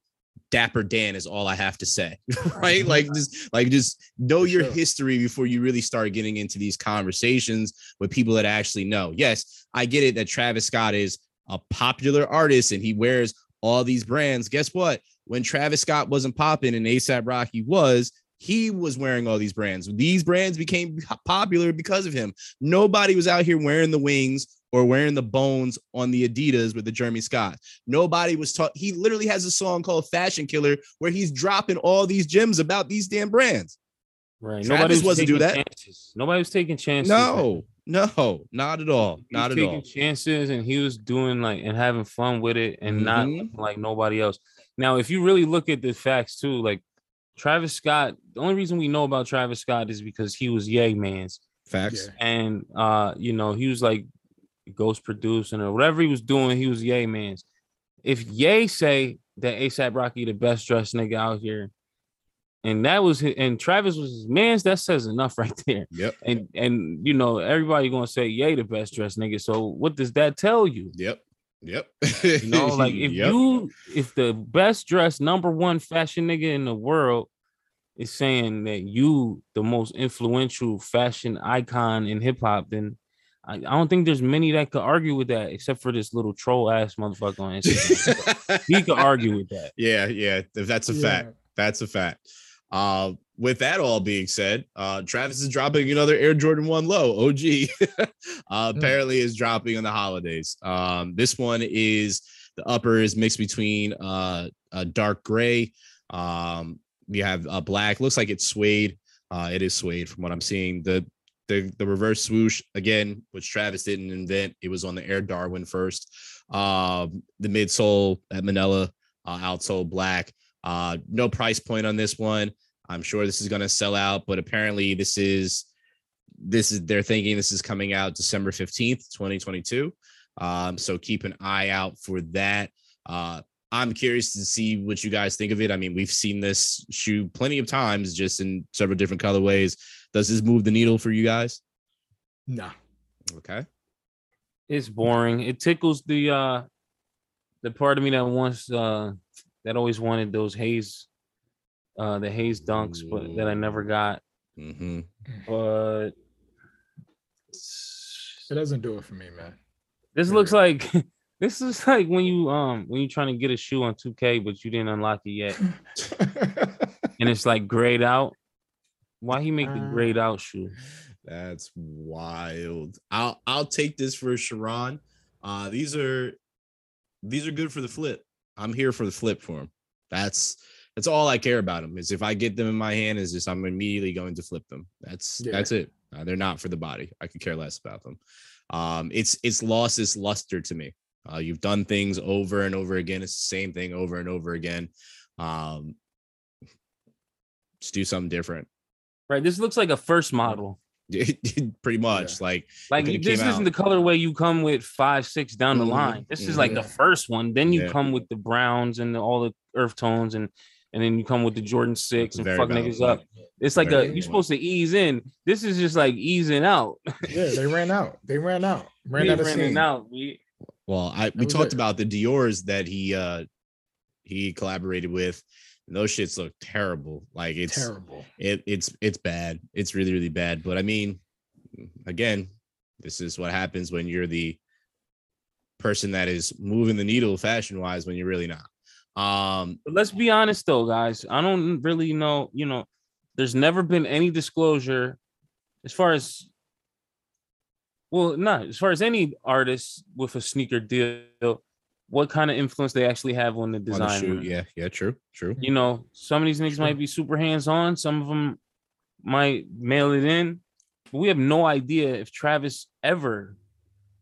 Dapper Dan is all I have to say, right? Like just like just know your history before you really start getting into these conversations with people that actually know. Yes, I get it that Travis Scott is a popular artist and he wears all these brands. Guess what? When Travis Scott wasn't popping and ASAP Rocky was, he was wearing all these brands. These brands became popular because of him. Nobody was out here wearing the wings or wearing the bones on the Adidas with the Jeremy Scott. Nobody was taught. He literally has a song called Fashion Killa where he's dropping all these gems about these damn brands. right, Travis wasn't do that. Chances. Nobody was taking chances. No, no, not at all. Not was at taking all. chances, and he was doing like and having fun with it, and not Mhm. looking like nobody else. Now, if you really look at the facts too, like Travis Scott, the only reason we know about Travis Scott is because he was Yay Man's, Facts. Yeah. and uh, you know, he was like ghost producing or whatever he was doing, he was Yay Man's. If Yay say that ASAP Rocky the best dressed nigga out here, and that was his, and Travis was his man's, that says enough right there. Yep. And and you know, everybody gonna say Yay the best dressed nigga. So what does that tell you? Yep. Yep. You know, like if Yep. you if the best dressed number one fashion nigga in the world is saying that you the most influential fashion icon in hip hop, then I, I don't think there's many that could argue with that except for this little troll ass motherfucker on Instagram. he could argue with that. Yeah, yeah, th- that's a fact. That's a fact. Uh, with that all being said, uh, Travis is dropping another Air Jordan 1 low, OG. uh, apparently is dropping on the holidays. Um, this one is the upper is mixed between uh, a dark gray. Um, we have a black, looks like it's suede. Uh, it is suede from what I'm seeing. The the the reverse swoosh again, which Travis didn't invent. It was on the Air Darwin first. Um, the midsole at Manila, uh, outsole black. Uh, no price point on this one. I'm sure this is going to sell out, but apparently this is this is they're thinking this is coming out December 15th, 2022. Um, so keep an eye out for that. Uh, I'm curious to see what you guys think of it. I mean, we've seen this shoe plenty of times, just in several different colorways. Does this move the needle for you guys? No. Okay. It's boring. It tickles the uh the part of me that wants uh that always wanted those haze uh the haze dunks, but that I never got. hmm But It doesn't do it for me, man. this looks like this is like when you um when you're trying to get a shoe on 2K but you didn't unlock it yet and it's like grayed out. Why he make the grayed out shoe? That's wild. I'll I'll take this for Sharon. Uh, these are these are good for the flip. I'm here for the flip for him. That's that's all I care about them. Is if I get them in my hand, is just I'm immediately going to flip them. That's Yeah. that's it. Uh, they're not for the body. I could care less about them. Um, it's it's lost its luster to me. Uh, you've done things over and over again. It's the same thing over and over again. Um, just do something different. Right. This looks like a first model. Pretty much like Like this isn't out. the colorway you come with five, six down the Mhm, line. This is mhm. like the first one. Then you Yeah. come with the browns and the, all the earth tones, and and then you come with the Jordan six and fuck niggas point. up. It's like Very a you're point. supposed to ease in. This is just like easing out. Yeah, they ran out. They ran out. Ran We out of ran in steam. out. We, Well, I we talked it. about the Dior's that he uh he collaborated with. And those shits look terrible. Like it's Terrible. it it's it's bad. It's really really bad. But I mean, again, this is what happens when you're the person that is moving the needle fashion wise when you're really not. Um, But let's be honest though, guys. I don't really know, you know, there's never been any disclosure as far as well, not as far as any artist with a sneaker deal, what kind of influence they actually have on the on the design. yeah, yeah, true, true. You know, some of these niggas might be super hands-on, some of them might mail it in. But we have no idea if Travis ever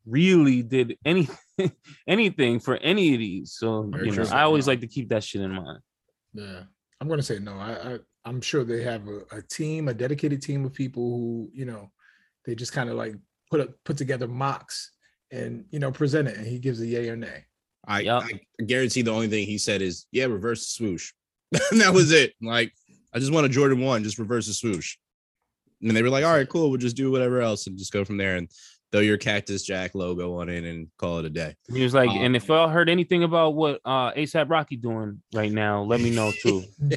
really did anything anything for any of these. So Very you know. I always like to keep that shit in mind. Yeah, I'm gonna say no. I, I I'm sure they have a, a team, a dedicated team of people who you know, they just kind of like put up put together mocks and you know present it, and he gives a yay or nay. I, Yup. I guarantee the only thing he said is, yeah, reverse the swoosh. that was it. Like, I just want a Jordan one, just reverse the swoosh. And they were like, all right, cool, we'll just do whatever else and just go from there and throw your Cactus Jack logo on it and call it a day. He was like, Um, and if y'all heard anything about what uh ASAP Rocky doing right now, let me know too.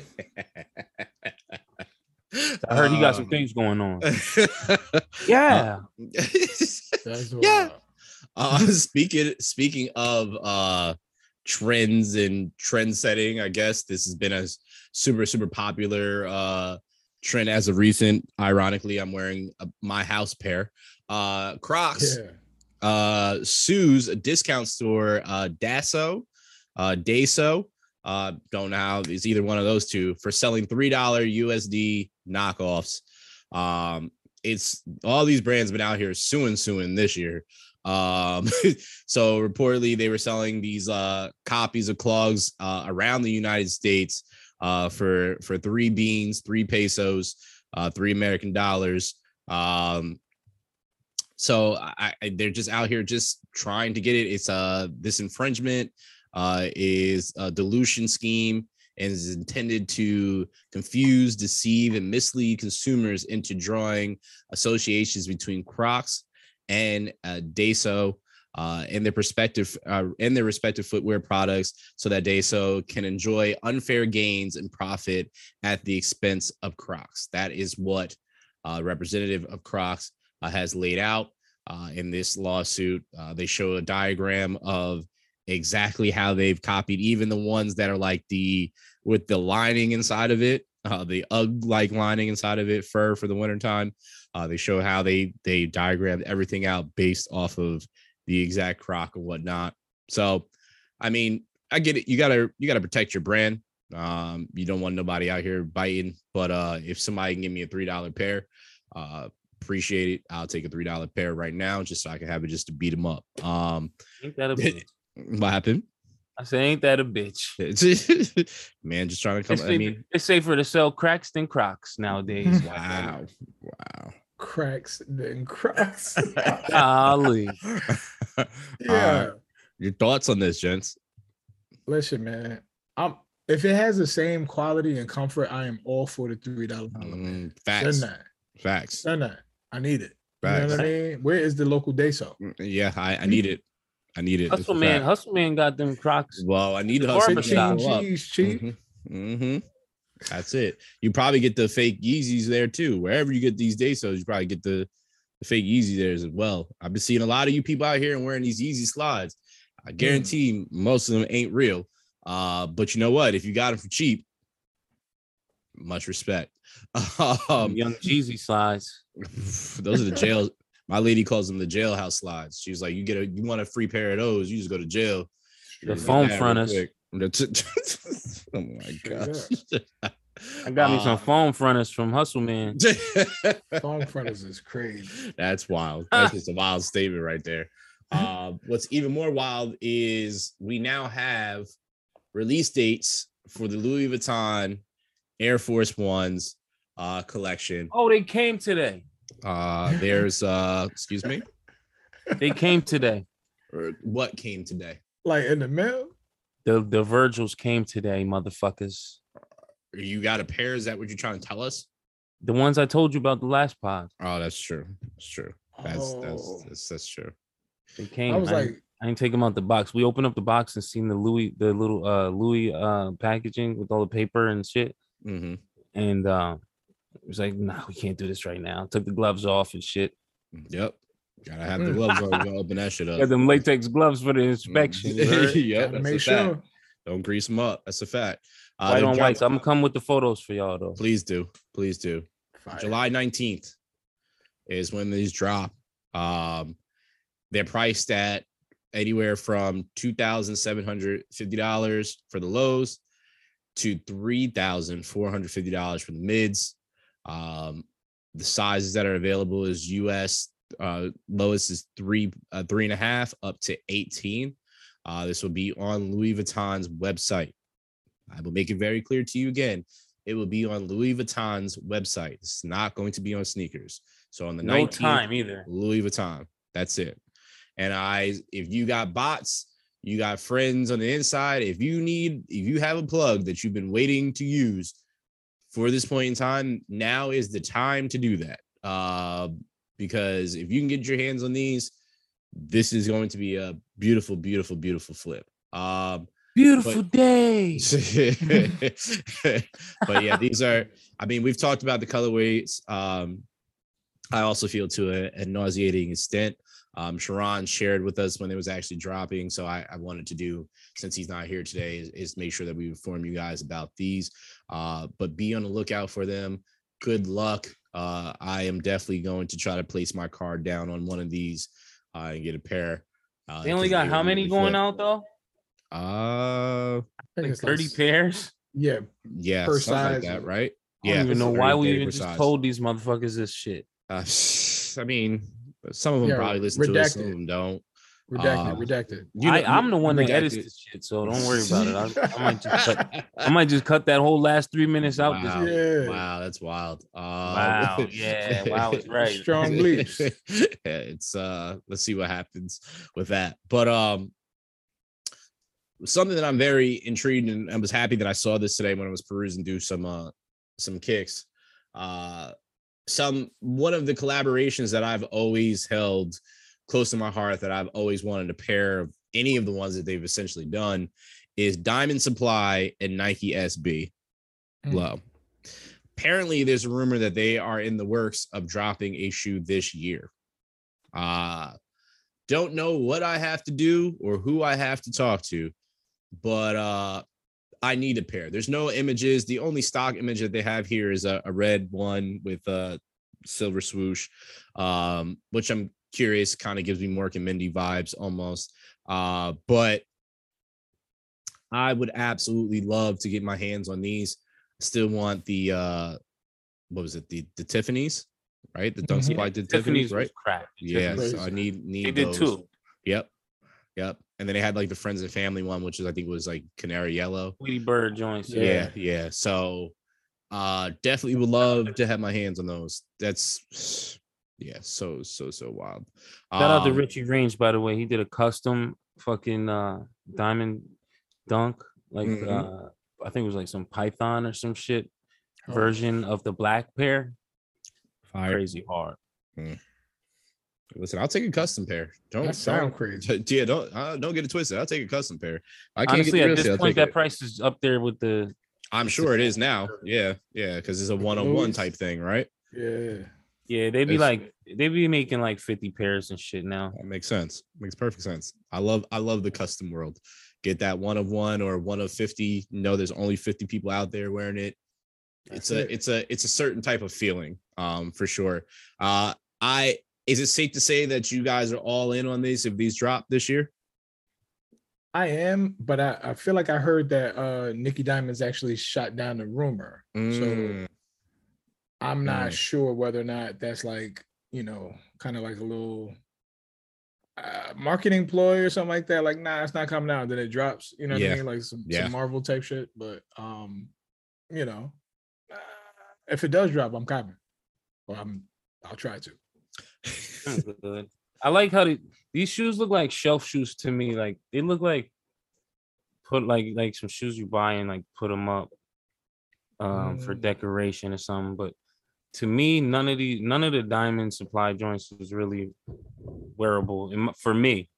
I heard he got some Um, things going on. Yeah. That's Yeah. uh speaking speaking of uh trends and trend setting i guess this has been a super super popular uh trend as of recent ironically i'm wearing a, my house pair uh crocs Yeah. uh sues a discount store uh daiso uh daiso uh don't know how it's either one of those two for selling three dollar usd knockoffs. Um it's all these brands been out here suing suing this year. Um so reportedly they were selling these uh copies of clogs uh around the united states uh for for three beans three pesos uh three american dollars. Um so I, I they're just out here just trying to get it it's uh this infringement uh is a dilution scheme and is intended to confuse deceive and mislead consumers into drawing associations between crocs and uh, Daiso uh, and their perspective uh, and their respective footwear products, so that Daiso can enjoy unfair gains and profit at the expense of Crocs. That is what uh, representative of Crocs has laid out uh, in this lawsuit. Uh, they show a diagram of exactly how they've copied even the ones that are like the with the lining inside of it uh, the ugg like lining inside of it fur for the wintertime. Uh, they show how they they diagrammed everything out based off of the exact croc and whatnot. So i mean i get it. You gotta you gotta protect your brand. Um you don't want nobody out here biting but uh if somebody can give me a three dollar pair uh appreciate it i'll take a three dollar pair right now just so i can have it just to beat them up um Ain't that a bitch? what happened I say, ain't that a bitch? man just trying to It's, come i mean it's safer to sell cracks than crocs nowadays. wow wow Cracks than Crocs. Golly. yeah. Uh, your thoughts on this gents Listen, man. I'm if it has the same quality and comfort, I am all for the three dollar. Mm, Send facts that. facts Send that. I need it. You know what I mean? Where is the local Daiso? Mm, yeah i i need it i need it Hustle man, hustle man got them crocs. well i need The hustle barber to shop. go up. Cheese cheap. hmm That's it. You probably get the fake Yeezys there too. Wherever you get these Daisos, you probably get the, the fake Yeezy there as well. I've been seeing a lot of you people out here and wearing these Yeezy slides. I guarantee most of them ain't real. Uh, but you know what? If you got them for cheap, much respect. Um, Young Jeezy slides. those are the jail. My lady calls them the jailhouse slides. She's like, "You get a, you want a free pair of those? You just go to jail." The Get foam that real fronters. oh my gosh. I got me some Uh, foam fronters from Hustle Man. Phone fronters is crazy. That's wild. That's just a wild statement right there. Uh, what's even more wild is we now have release dates for the Louis Vuitton Air Force Ones uh, collection. Oh, they came today. Uh, there's uh, excuse me, They came today. or what came today? Like in the mail. The the Virgils came today, motherfuckers. You got a pair? Is that what you're trying to tell us? The ones I told you about the last pod. Oh, that's true. That's true. That's that's Oh. that's, that's true. They came. I was ain't- like, I didn't take them out the box. We opened up the box and seen the Louis, the little uh Louis uh packaging with all the paper and shit. Hmm And uh it was like, nah, we can't do this right now. Took the gloves off and shit. Yep. Gotta have the Mm. gloves on to open that shit up. Got them latex gloves for the inspection. you heard? yep, make sure. fact. Don't grease them up. That's a fact. Uh, White they're on white. So I'm gonna come with the photos for y'all though. Please do. Please do. fire. July 19th is when these drop. Um, they're priced at anywhere from $2,750 for the lows to $3,450 for the mids. Um, the sizes that are available is US uh, lowest is three, uh, three and a half up to 18. Uh, this will be on Louis Vuitton's website. I will make it very clear to you again. It will be on Louis Vuitton's website. It's not going to be on sneakers. So on the No 19th, time either. Louis Vuitton. That's it. And I, if you got bots, you got friends on the inside. If you need, if you have a plug that you've been waiting to use for this point in time, now is the time to do that. Uh, because if you can get your hands on these, this is going to be a beautiful, beautiful, beautiful flip. Um, Beautiful day. but yeah, these are. I mean, we've talked about the colorways. Um, I also feel to a, a nauseating extent. Um, Sharon shared with us when it was actually dropping, so I, I wanted to do since he's not here today is, is make sure that we inform you guys about these. Uh, but be on the lookout for them. Good luck. Uh, I am definitely going to try to place my card down on one of these uh, and get a pair. Uh, They only got how many really going flip. out though? Uh, Like it's like pairs. Yeah, yeah, Per something like size. that, right? I don't even know why we even just size. told these motherfuckers this shit. Uh, I mean, some of them Yeah, probably listen to it, some of them don't. redacted, Um, redacted. You I, know- I'm the one that edits this shit, so don't worry about it. I, I might just cut. I might just cut that whole last three minutes out. This Wow. Yeah. Wow, that's wild. Uh, Wow, yeah, wow is right. Strong bleeps. yeah, it's uh let's see what happens with that. But um something that I'm very intrigued and I was happy that I saw this today when I was perusing through some uh some kicks. Uh some one of the collaborations that I've always held close to my heart that I've always wanted a pair of any of the ones that they've essentially done is Diamond Supply and Nike SB Mm. low. Apparently, there's a rumor that they are in the works of dropping a shoe this year. Uh don't know what I have to do or who I have to talk to, but uh I need a pair. There's no images. The only stock image that they have here is a, a red one with a silver swoosh, um, which I'm curious, kind of gives me Mork and Mindy vibes almost. Uh, but I would absolutely love to get my hands on these. Still want the uh what was it? The the Tiffany's, right? The Dunk Mhm. Supply did Tiffany's Tiffany's, right? crap. Yeah, so I need need they did those. too. Yep. Yep. And then they had like the friends and family one, which is I think was like canary yellow. Tweety Bird joints. Yeah, yeah. So uh definitely would love to have my hands on those. That's yeah, so so so wild. Shout out to Um, Richie Range, by the way. He did a custom fucking uh diamond dunk, like Mhm. uh I think it was like some Python or some shit Oh. version of the black pair. Fire. Crazy hard. Listen, I'll take a custom pair. Don't That sound don't- crazy. Yeah, don't uh, don't get it twisted. I'll take a custom pair. I can't Honestly, get at this shit, I'll point, that it. price is up there with the I'm sure it is now. Yeah, yeah, because it's a one-on-one type thing, right? Yeah. yeah, they'd be It's- like they'd be making like 50 pairs and shit now. That makes sense. Makes perfect sense. I love I love the custom world. Get that one of one or one of 50. No, there's only 50 people out there wearing it. It's a it. it's a it's a certain type of feeling, um, for sure. Uh I is it safe to say that you guys are all in on these if these drop this year? I am, but I, I feel like I heard that uh Nicky Diamonds actually shot down the rumor. So Mm, I'm not Mm. sure whether or not that's like, you know, kind of like a little uh, marketing ploy or something like that. Like, nah, it's not coming out. Then it drops. You know what Yeah. I mean? Like some, Yeah. some Marvel type shit. But um, you know, uh, if it does drop, I'm coming. Well, I'm I'll try to. Good. I like how they, these shoes look like shelf shoes to me. Like they look like put like like some shoes you buy and like put them up um for Mm. decoration or something. But to me, none of the none of the diamond supply joints was really wearable for me.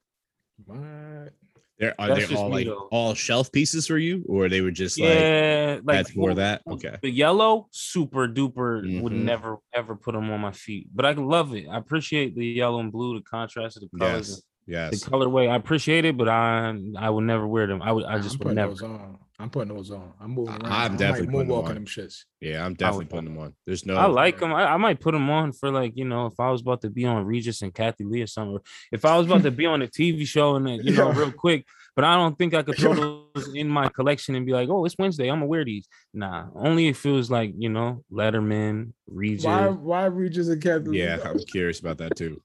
What? They're, are That's they all like though. all shelf pieces for you, or they were just like yeah, like that's more well, that? Okay. The yellow, super duper, would Mhm. never ever put them on my feet. But I love it. I appreciate the yellow and blue, the contrast of the colors. Yes. Yes. The colorway, I appreciate it, but I I would never wear them. I would I just I'm would putting never. Those on. I'm putting those on. I'm moving I- around. I'm I'm definitely putting them moonwalking on. them shits. Yeah, I'm definitely putting them on. There's no. I like them. I, I might put them on for like you know if I was about to be on Regis and Kathie Lee or something. If I was about to be on a TV show and then, you know real quick, but I don't think I could throw those in my collection and be like, oh, it's Wednesday, I'm gonna wear these. Nah, only if it was like you know Letterman, Regis. Why why Regis and Kathy? Yeah, I'm curious about that too.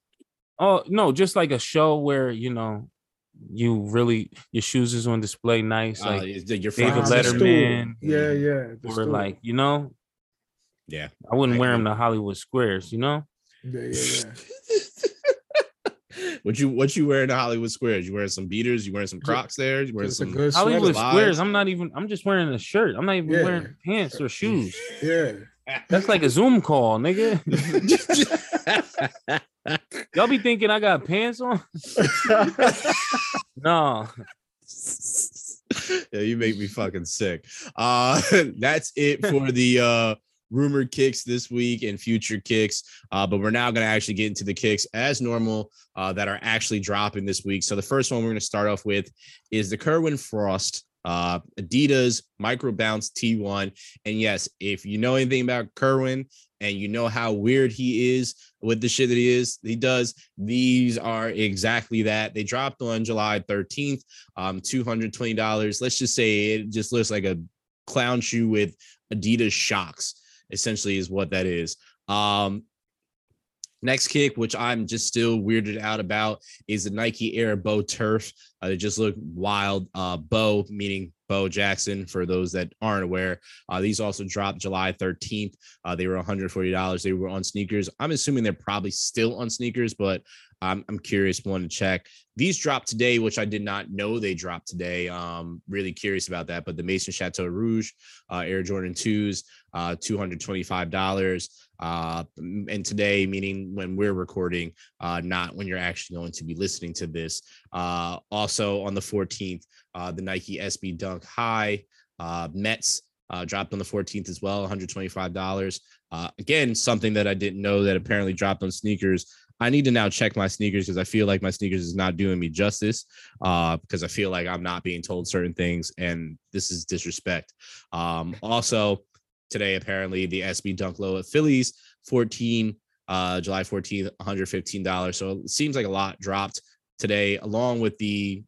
Oh no, just like a show where you know you really your shoes is on display, nice, Uh, like is that your David front the stool? stool. Letterman. Yeah, yeah. or stool. like you know, Yeah. I wouldn't I wear them to Hollywood Squares, you know. Yeah, yeah, yeah. what you what you wearing to Hollywood Squares? You wearing some beaters? You wearing some Crocs there? You wearing Just a some good Hollywood sweater. slides. Squares. I'm not even. I'm just wearing a shirt. I'm not even Yeah. wearing pants or shoes. Yeah. That's like a Zoom call, nigga. Y'all be thinking I got pants on? No. yeah, you make me fucking sick. Uh that's it for the uh rumored kicks this week and future kicks. Uh, but we're now gonna actually get into the kicks as normal uh that are actually dropping this week. So the first one we're gonna start off with is the Kerwin Frost uh Adidas Micro Bounce T1. And yes, if you know anything about Kerwin and you know how weird he is with the shit that he is, he does. These are exactly that. They dropped on July 13th um, $220. Let's just say it just looks like a clown shoe with Adidas shocks, essentially, is what that is. Um, next kick, which I'm just still weirded out about, is the Nike Air Bo Turf. Uh, they just look wild. Uh, Bo, meaning Bo Jackson, for those that aren't aware. Uh, these also dropped July 13th. Uh, they were $140. They were on sneakers. I'm assuming they're probably still on sneakers, but I'm, I'm curious, one to check. These dropped today, which I did not know they dropped today. Um, really curious about that. But the Maison Chateau Rouge uh, Air Jordan 2s, uh, $225. Uh, and today, meaning when we're recording, uh, not when you're actually going to be listening to this. Uh, also on the 14th, uh, the Nike SB Dunk High uh, Mets uh, dropped on the 14th as well, $125. Uh, again, something that I didn't know that apparently dropped on sneakers. I need to now check my sneakers because I feel like my sneakers is not doing me justice. Uh, because I feel like I'm not being told certain things, and this is disrespect. Um, also today, apparently the SB Dunk Low at Phillies, 14, uh, July 14th, $115. So it seems like a lot dropped today, along with the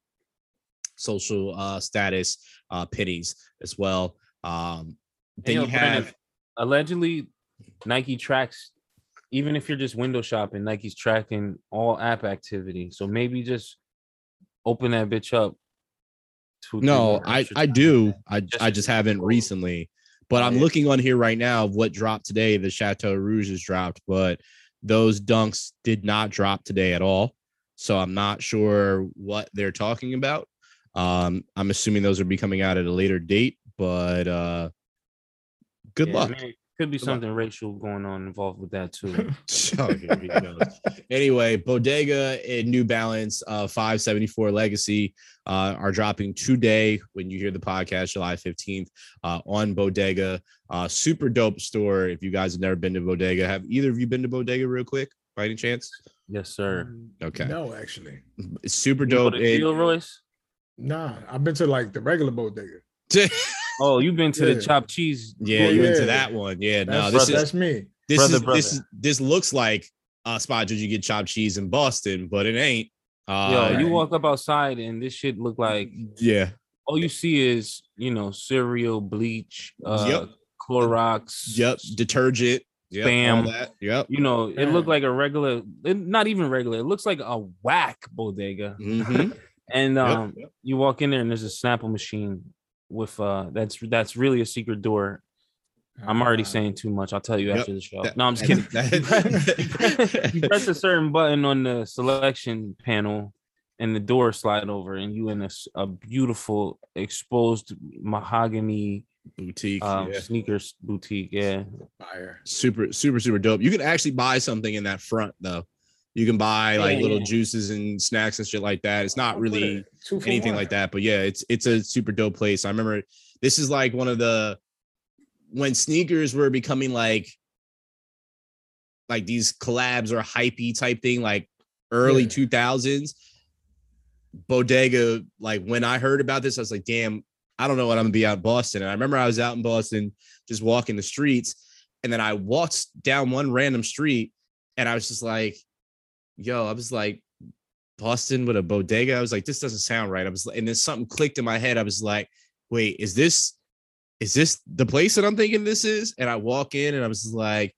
social uh status uh pennies as well. Um then Hey, yo, you Brandon, have allegedly Nike tracks, even if you're just window shopping, Nike's tracking all app activity. So maybe just open that bitch up. no, I I do. I I just haven't recently. But I'm looking on here right now of what dropped today. The Chateau Rouge has dropped, but those dunks did not drop today at all. So I'm not sure what they're talking about. Um, I'm assuming those will be coming out at a later date, but uh good Yeah, luck. I mean, could be Good luck. something racial going on involved with that too. Oh, here he goes. anyway, Bodega and New Balance uh 574 Legacy uh are dropping today when you hear the podcast July 15th uh on Bodega. Uh super dope store. If you guys have never been to Bodega, have either of you been to Bodega real quick by any chance? yes, sir. Okay. No, actually. It's super You go dope. to It- Gil Royce? Nah, I've been to like the regular bodega. Oh, you've been to Yeah. the chopped cheese. yeah, you into to that one. Yeah, no, That's, this brother. is that's me. this Brother, is this is this looks like a spot that you get chopped cheese in Boston, but it ain't. Uh, Yo, you walk up outside and this shit look like yeah, all you see is you know cereal, bleach, uh, Yep. Clorox. yep, detergent, yep, all Spam. that, yep. You know, it looked like a regular, it- not even regular. It looks like a whack bodega. hmm And Yep, um, yep. you walk in there and there's a Snapple machine with uh, that's that's really a secret door. I'm already Uh, saying too much. I'll tell you Yep. after the show. That- no, I'm just kidding. that- you press a certain button on the selection panel and the door slide over and you in a, a beautiful exposed mahogany boutique. um, yeah. sneakers boutique yeah Fire. super super super dope you can actually buy something in that front though you can buy like Yeah, little yeah. juices and snacks and shit like that it's not really two anything one. like that but yeah it's it's a super dope place i remember this is like one of the when sneakers were becoming like like these collabs or hypey type thing like early Yeah. 2000s bodega like when i heard about this i was like damn i don't know what i'm gonna be out in boston and i remember i was out in boston just walking the streets and then i walked down one random street and i was just like yo i was like boston with a bodega. I was like this doesn't sound right. I was and then something clicked in my head. I was like wait is this is this the place that i'm thinking this is? And i walk in and i was like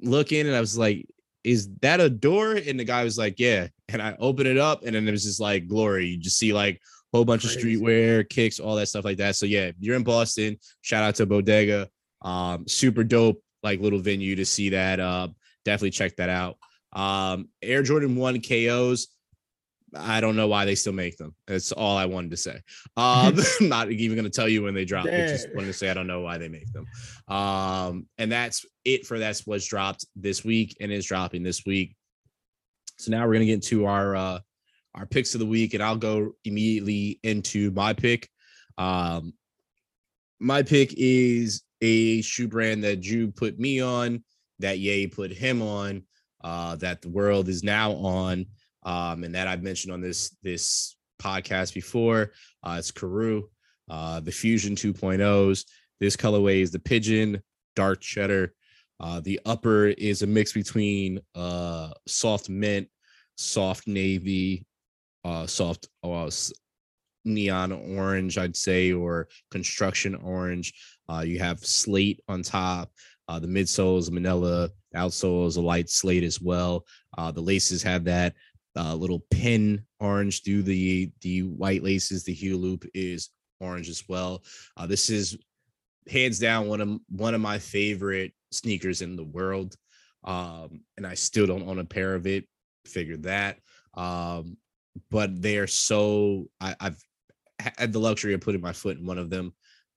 looking and i was like is that a door? And the guy was like yeah. And i open it up and then it was just like glory. You just see like a whole bunch Crazy. of streetwear kicks all that stuff like that. So yeah you're in boston shout out to bodega. Um super dope like little venue to see that uh definitely check that out um air jordan 1 ko's i don't know why they still make them. That's all i wanted to say. Um i'm not even going to tell you when they drop it just wanted to say i don't know why they make them. Um and that's it for that's what's dropped this week and is dropping this week. So now we're going to get into our uh our picks of the week and i'll go immediately into my pick. Um my pick is a shoe brand that Drew put me on, that Ye put him on, uh, that the world is now on, um, and that I've mentioned on this this podcast before. Uh, it's Karhu, uh, the Fusion 2.0s. This colorway is the Pigeon Dark Cheddar. Uh, the upper is a mix between uh, soft mint, soft navy, uh, soft uh, neon orange, I'd say, or construction orange. Uh, you have slate on top. Uh, the midsoles, manila. The outsole is a light slate as well. Uh, the laces have that uh, little pin orange through the the white laces. The heel loop is orange as well. Uh, this is hands down one of one of my favorite sneakers in the world. Um, and I still don't own a pair of it. Figured that. Um, but they are so I, I've had the luxury of putting my foot in one of them.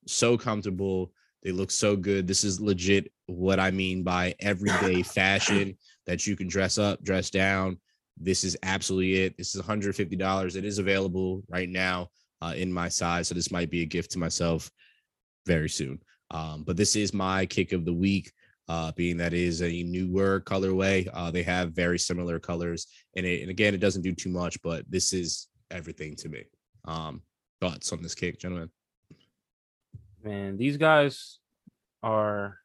So comfortable. They look so good. This is legit what I mean by everyday fashion that you can dress up, dress down. This is absolutely it. This is $150. It is available right now uh, in my size. So this might be a gift to myself very soon. Um, but this is my kick of the week, uh, being that is a newer colorway. Uh, they have very similar colors, and, it, and again, it doesn't do too much, but this is everything to me. Um, thoughts on this kick, gentlemen? Man these guys are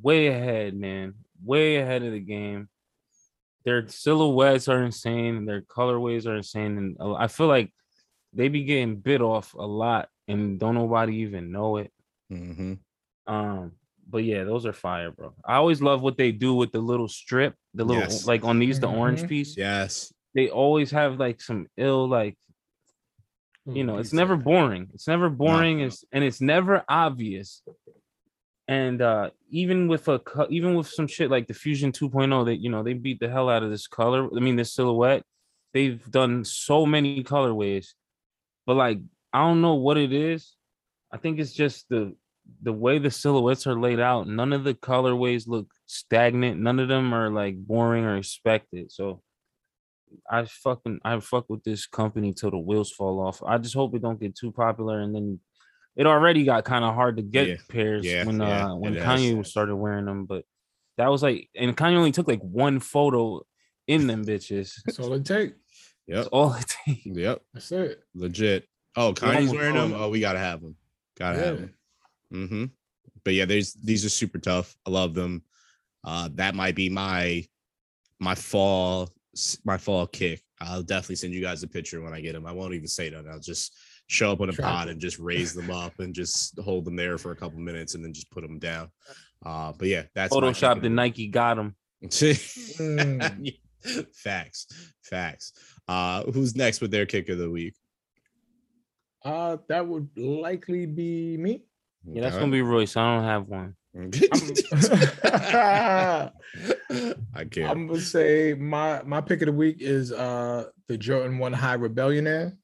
way ahead man way ahead of the game their silhouettes are insane their colorways are insane and I feel like they be getting bit off a lot and don't nobody even know it Mm-hmm. um but yeah those are fire bro i always love what they do with the little strip the little Yes. like on these the orange Mhm. piece Yes. they always have like some ill like you know it's never boring. It's never boring no. it's and it's never obvious. And uh even with a even with some shit like the fusion 2.0 that you know they beat the hell out of this color i mean this silhouette they've done so many colorways. But like i don't know what it is. I think it's just the the way the silhouettes are laid out none of the colorways look stagnant. None of them are like boring or expected. So I fucking I fuck with this company till the wheels fall off. I just hope it don't get too popular and then it already got kind of hard to get Yeah, pairs yeah, when yeah, uh when it Kanye has. started wearing them, but that was like and Kanye only took like one photo in them bitches. That's all it take. That's Yep. all it takes. Yep. That's it. Legit. Oh, Kanye's I'm- wearing them. Oh, we gotta have them. Gotta have them. Mm-hmm. But yeah, there's these are super tough. I love them. Uh, that might be my my fall s- my fall kick. I'll definitely send you guys a picture when I get them. I won't even say that. I'll just show up on a Try pod to. and just raise them up and just hold them there for a couple minutes and then just put them down. Uh, but yeah, that's Photoshop the. Nike got him. Mm. facts, facts. Uh, who's next with their kick of the week? Uh, that would likely be me. Yeah, that's gonna be Royce. I don't have one. I'm, can't. I'm gonna say my my pick of the week is uh the Jordan One High Rebellionaire.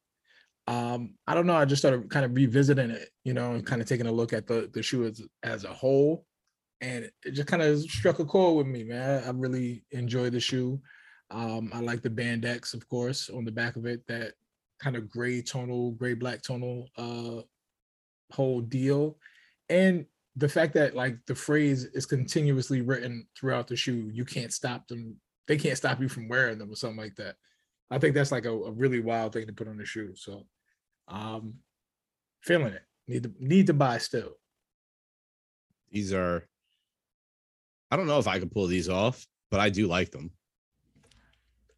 Um, I don't know. I just started kind of revisiting it, you know, and kind of taking a look at the the shoe as as a whole, and it just kind of struck a chord with me, man. I really enjoy the shoe. Um, I like the Bandex, of course, on the back of it. That kind of gray tonal, gray black tonal uh whole deal, and the fact that like the phrase is continuously written throughout the shoe, you can't stop them. They can't stop you from wearing them or something like that. I think that's like a, a really wild thing to put on the shoe. So, um, feeling it. Need to need to buy still. these are. I don't know if I can pull these off, but I do like them.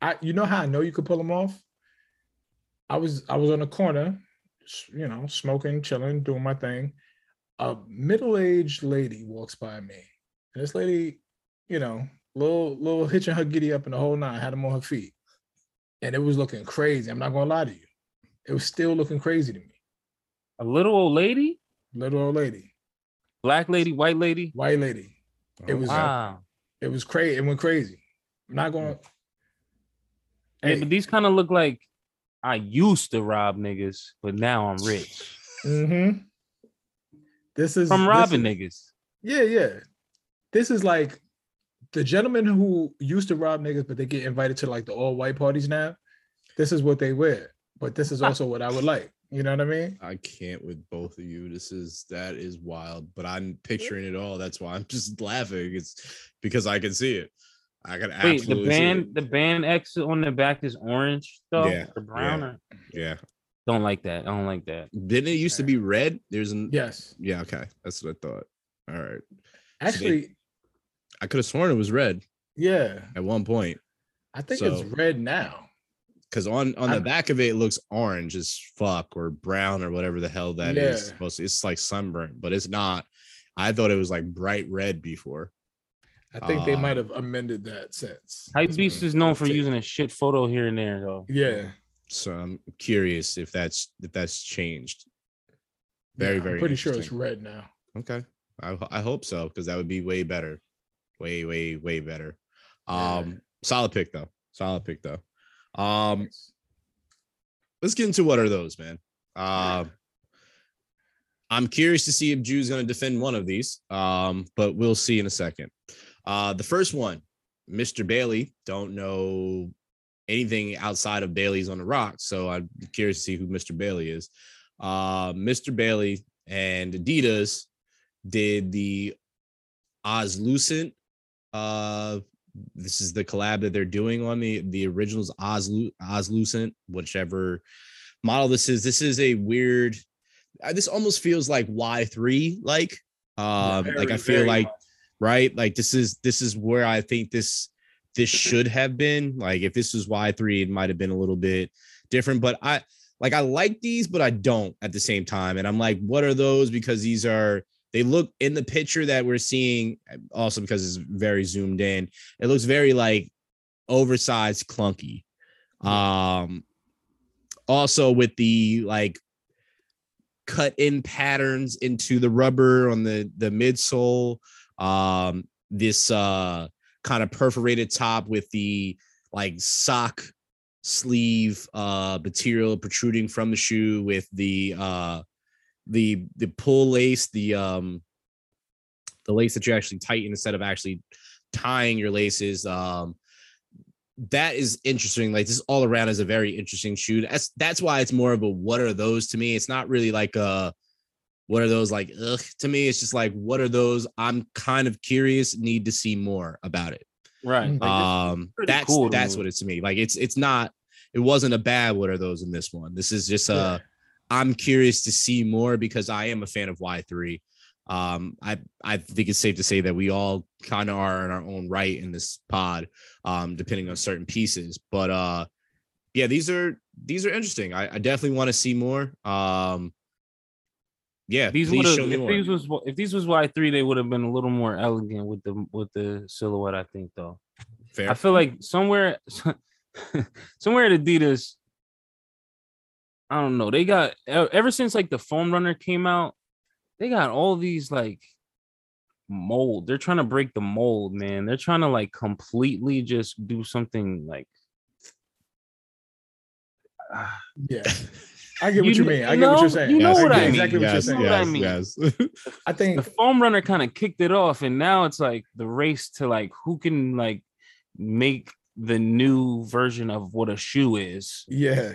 I you know how I know you could pull them off. I was I was on a corner, you know, smoking, chilling, doing my thing. A middle-aged lady walks by me, and this lady, you know, little little hitching her giddy up in the whole nine, had them on her feet, and it was looking crazy. I'm not gonna lie to you, it was still looking crazy to me. A little old lady, Little old lady, black lady, white lady. white lady. It was Wow. it was crazy. It went crazy. I'm not gonna Hey, but these kind of look like I used to rob niggas, but now I'm rich mhm. This is from this robbing is- niggas. Yeah, yeah. This is like the gentlemen who used to rob niggas, but they get invited to like the all white parties now. This is what they wear, but this is also what I would like. You know what I mean? I can't with both of you. This is that is wild, but I'm picturing it all. That's why I'm just laughing. It's because I can see it. I can Wait, absolutely the see band, it. the band X on the back is orange though, Yeah, or brown. yeah. Or, Yeah. Don't like that. I don't like that. Didn't it used to be red? There's an Yes. yeah, okay. That's what I thought. All right. Actually, I could have sworn it was red yeah. at one point. I think So- it's red now. Because on on the I'm- back of it, it looks orange as fuck or brown or whatever the hell that is Yeah. supposed to. It's like sunburnt, but it's not. I thought it was like bright red before. I think they Ah. might have amended that since. Hype Beast is known for using a shit photo here and there though. Yeah. So I'm curious if that's if that's changed. Very, yeah, very I'm pretty sure it's red now. Okay. I, I hope so because that would be way better. Way, way, way better. Yeah. Um, solid pick though. Solid pick though. Um, Thanks. let's get into what are those, man. Um, I'm curious to see if Drew's going to defend one of these, um, but we'll see in a second. Uh, the first one, Mr. Bailey. Don't know anything outside of Bailey's on the rocks, so I'm curious to see who Mr. Bailey is. Uh, Mr. Bailey and Adidas did the Ozlucent. Uh, this is the collab that they're doing on the the originals Ozlu- Ozlucent, whichever model this is. This is a weird. uh, This almost feels like Y three, like um, like I feel like much. right, like this is this is where I think this this should have been. Like if this was Y three, it might have been a little bit different. But I like I like these, but I don't at the same time. And I'm like, what are those? Because these are they look in the picture that we're seeing, also because it's very zoomed in. It looks very like oversized, clunky. Um, also with the like cut in patterns into the rubber on the the midsole. Um, this uh kind of perforated top with the like sock sleeve uh material protruding from the shoe with the uh the the pull lace the um the lace that you actually tighten instead of actually tying your laces um that is interesting like this all around is a very interesting shoe. That's that's why it's more of a what are those to me. It's not really like a what are those like ugh to me it's just like what are those i'm kind of curious need to see more about it Right. Mm. Like, um that's cool that's me. what it's to me like it's it's not it wasn't a bad what are those in this one this is just uh Yeah. i'm curious to see more because i am a fan of y3 Um, I I think it's safe to say that we all kind of are in our own right in this pod, um, depending on certain pieces. But uh, yeah, these are these are interesting. I, I definitely want to see more. Um, yeah, These please would show have me if more. these was if these was Y three, they would have been a little more elegant with the with the silhouette. I think though. Fair. I feel like somewhere somewhere at Adidas. I don't know. They got ever since like the foam runner came out, they got all these like mold. They're trying to break the mold, man. They're trying to like completely just do something like Ah, Yeah. I get what you kn- mean. I get what you're saying. You know I what get I mean. exactly what you're saying. You know I mean. yes. I think the foam runner kind of kicked it off, and now it's like the race to like who can like make the new version of what a shoe is. Yeah.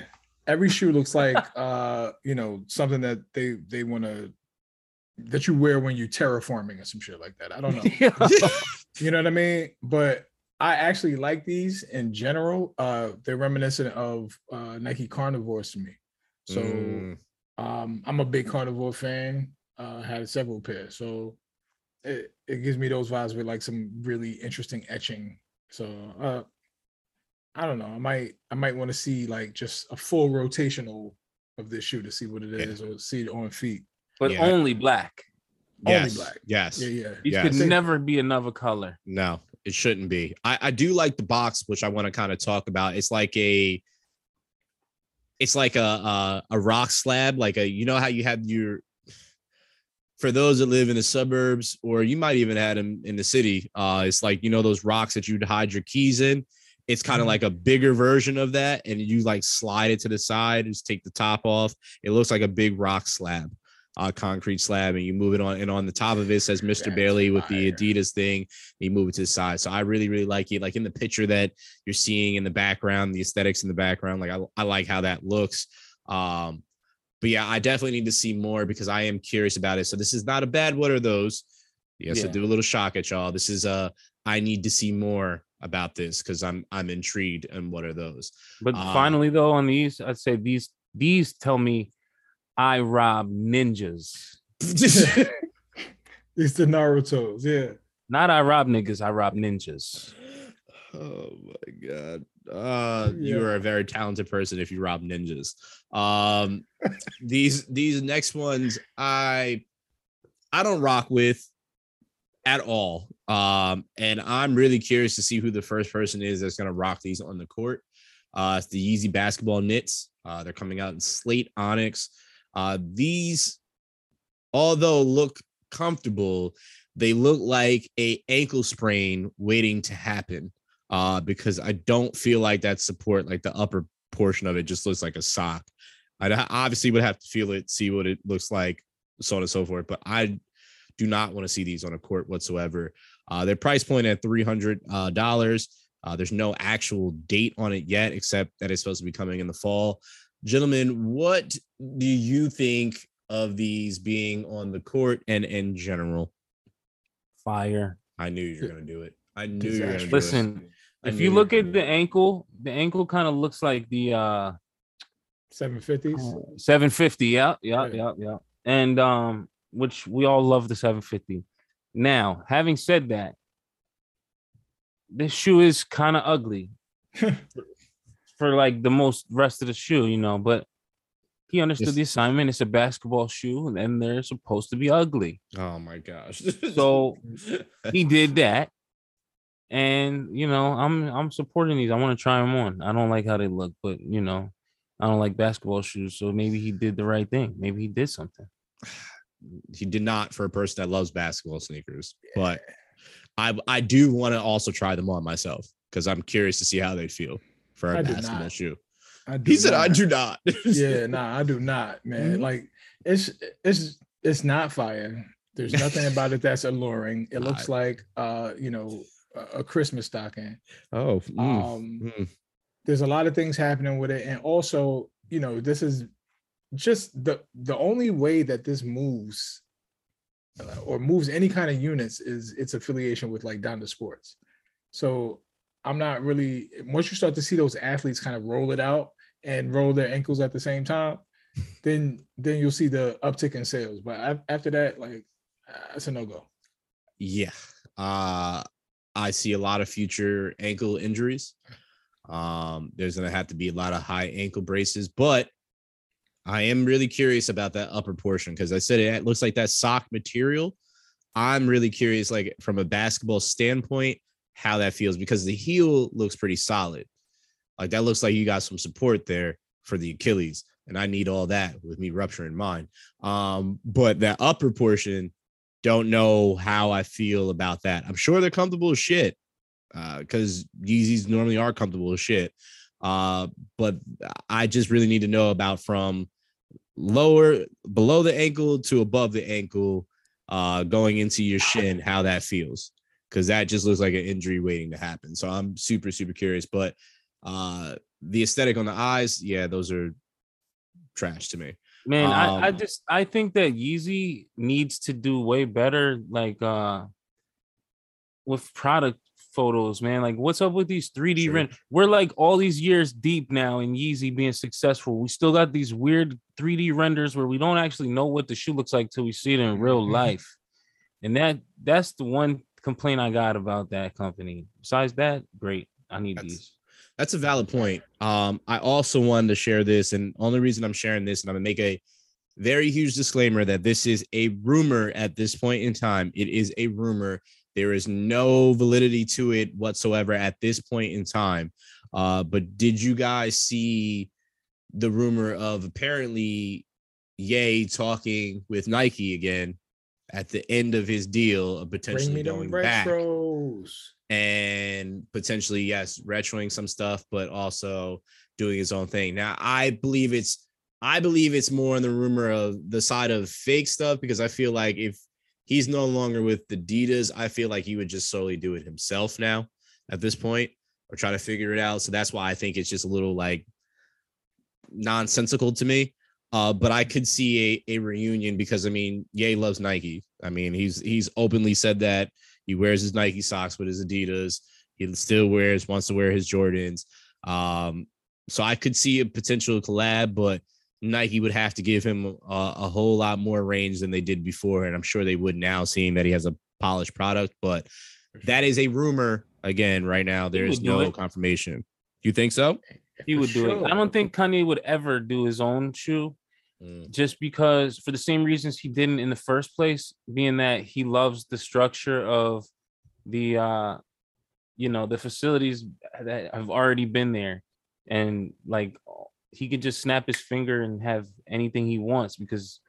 Every shoe looks like uh, you know, something that they they want to that you wear when you're terraforming or some shit like that. I don't know. Yeah. You know what I mean? But I actually like these in general. Uh they're reminiscent of uh Nike carnivores to me. So Mm, um I'm a big carnivore fan. Uh had several pairs. So it, it gives me those vibes with like some really interesting etching. So uh I don't know. I might I might want to see like just a full rotational of this shoe to see what it is Yeah. or see it on feet. but Yeah. only black. Only yes, black. Yes. Yeah, yeah. These Yes. could never be another color. No, it shouldn't be. I, I do like the box, which I want to kind of talk about. It's like a it's like a, a a rock slab, like a you know how you have your for those that live in the suburbs, or you might even had them in the city. Uh, it's like you know those rocks that you'd hide your keys in. It's kind of Mhm. like a bigger version of that, and you like slide it to the side, and just take the top off. It looks like a big rock slab, uh, concrete slab, and you move it on, and on the top of it says Mr. That's Bailey with the. Adidas thing. You move it to the side. So I really, really like it. Like in the picture that you're seeing in the background, the aesthetics in the background. Like I, I like how that looks. Um, but yeah, I definitely need to see more because I am curious about it. So this is not a bad what are those? Yes, I Yeah. do a little shock at y'all. This is a I need to see more about this because I'm I'm intrigued and what are those? But Um, finally, though, on these, I'd say these these tell me I rob ninjas. It's the Naruto's, yeah. Not I rob niggas, I rob ninjas. Oh my god. Uh you are a very talented person if you rob ninjas. Um these these next ones I I don't rock with at all. Um and I'm really curious to see who the first person is that's going to rock these on the court. Uh it's the Yeezy basketball knits. Uh they're coming out in slate onyx. Uh these although look comfortable, they look like a ankle sprain waiting to happen. Uh because i don't feel like that support like the upper portion of it just looks like a sock. I obviously would have to feel it see what it looks like so on and so forth but i do not want to see these on a court whatsoever. Uh their price point at 300 uh dollars. Uh there's no actual date on it yet except that it's supposed to be coming in the fall gentlemen what do you think of these being on the court and in general Fire. I knew you were gonna do it. I knew you were gonna do Disastrous. it. Listen, if you look at the ankle, the ankle kind of looks like the uh 750s. 750. Yeah, yeah, Yeah. yeah, yeah. And um, which we all love the 750. Now, having said that, this shoe is kind of ugly for like the most rest of the shoe, you know, but he understood Yes. the assignment. It's a basketball shoe, and they're supposed to be ugly. Oh my gosh. So he did that. And you know, I'm I'm supporting these. I want to try them on. I don't like how they look, but you know, I don't like basketball shoes. So maybe he did the right thing. Maybe he did something. he did not for a person that loves basketball sneakers, but I I do want to also try them on myself because I'm curious to see how they feel for a I basketball shoe. I do He said, "I do not." yeah, nah, I do not, man. Mhm. Like it's it's it's not fire. There's nothing about it that's alluring. It looks like uh, you know, a, a Christmas stocking. Oh, mm, Um, mm. there's a lot of things happening with it, and also, you know, this is just the the only way that this moves uh, or moves any kind of units is its affiliation with like Donda Sports. So I'm not really once you start to see those athletes kind of roll it out and roll their ankles at the same time, then then you'll see the uptick in sales. But af- after that, like that's a no go. Yeah. Uh I see a lot of future ankle injuries. Um, there's gonna have to be a lot of high ankle braces, but I am really curious about that upper portion because I said it looks like that sock material. I'm really curious, like from a basketball standpoint, how that feels because the heel looks pretty solid. Like that looks like you got some support there for the Achilles, and I need all that with me rupturing mine. Um, but that upper portion, don't know how I feel about that. I'm sure they're comfortable as shit because uh, Yeezys normally are comfortable as shit. Uh, but I just really need to know about from lower below the ankle to above the ankle, uh, going into your shin, how that feels. Cause that just looks like an injury waiting to happen. So I'm super, super curious. But uh the aesthetic on the eyes, yeah, those are trash to me. Man, Um, I, I just I think that Yeezy needs to do way better, like uh with product photos, man. Like, what's up with these 3D Sure. rent? We're like all these years deep now in Yeezy being successful. We still got these weird 3D renders where we don't actually know what the shoe looks like till we see it in real life. And that that's the one complaint I got about that company. Besides that, great. I need That's- these. That's a valid point. Um, I also wanted to share this, and only reason I'm sharing this, and I'm gonna make a very huge disclaimer that this is a rumor at this point in time. It is a rumor. There is no validity to it whatsoever at this point in time. Uh, but did you guys see the rumor of apparently Yay talking with Nike again at the end of his deal of potentially going back? retros. and potentially yes retroing some stuff but also doing his own thing now i believe it's i believe it's more in the rumor of the side of fake stuff because i feel like if he's no longer with the adidas i feel like he would just solely do it himself now at this point or try to figure it out so that's why i think it's just a little like nonsensical to me uh, but I could see a, a reunion because I mean, Ye loves Nike. I mean, he's he's openly said that he wears his Nike socks with his Adidas. He still wears, wants to wear his Jordans. Um, so I could see a potential collab, but Nike would have to give him a, a whole lot more range than they did before, and I'm sure they would now, seeing that he has a polished product. But that is a rumor again right now. There is no it. confirmation. You think so? He would do it. I don't think Kanye would ever do his own shoe. Mm, just because for the same reasons he didn't in the first place being that he loves the structure of the uh you know the facilities that have already been there and like he could just snap his finger and have anything he wants because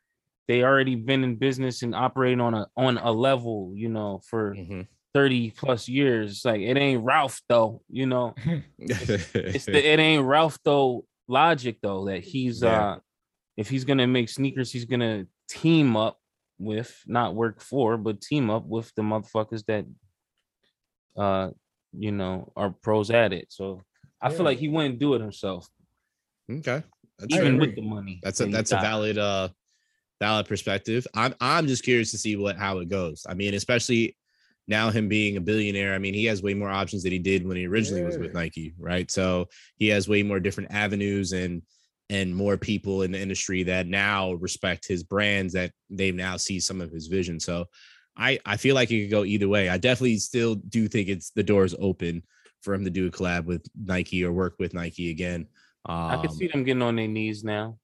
they already been in business and operating on a on a level you know for mhm. 30 plus years like it ain't ralph though you know it's the it ain't Ralph though logic though that he's Yeah. uh if he's gonna make sneakers, he's gonna team up with not work for, but team up with the motherfuckers that uh you know are pros at it. So I Yeah. feel like he wouldn't do it himself, okay. That's even with the money. That's a that's a valid uh valid perspective. I'm I'm just curious to see what how it goes. I mean, especially now him being a billionaire. I mean, he has way more options than he did when he originally was with Nike, right? So he has way more different avenues and and more people in the industry that now respect his brands that they now see some of his vision. So I I feel like it could go either way. I definitely still do think it's the doors open for him to do a collab with Nike or work with Nike again. Um, I could see them getting on their knees now.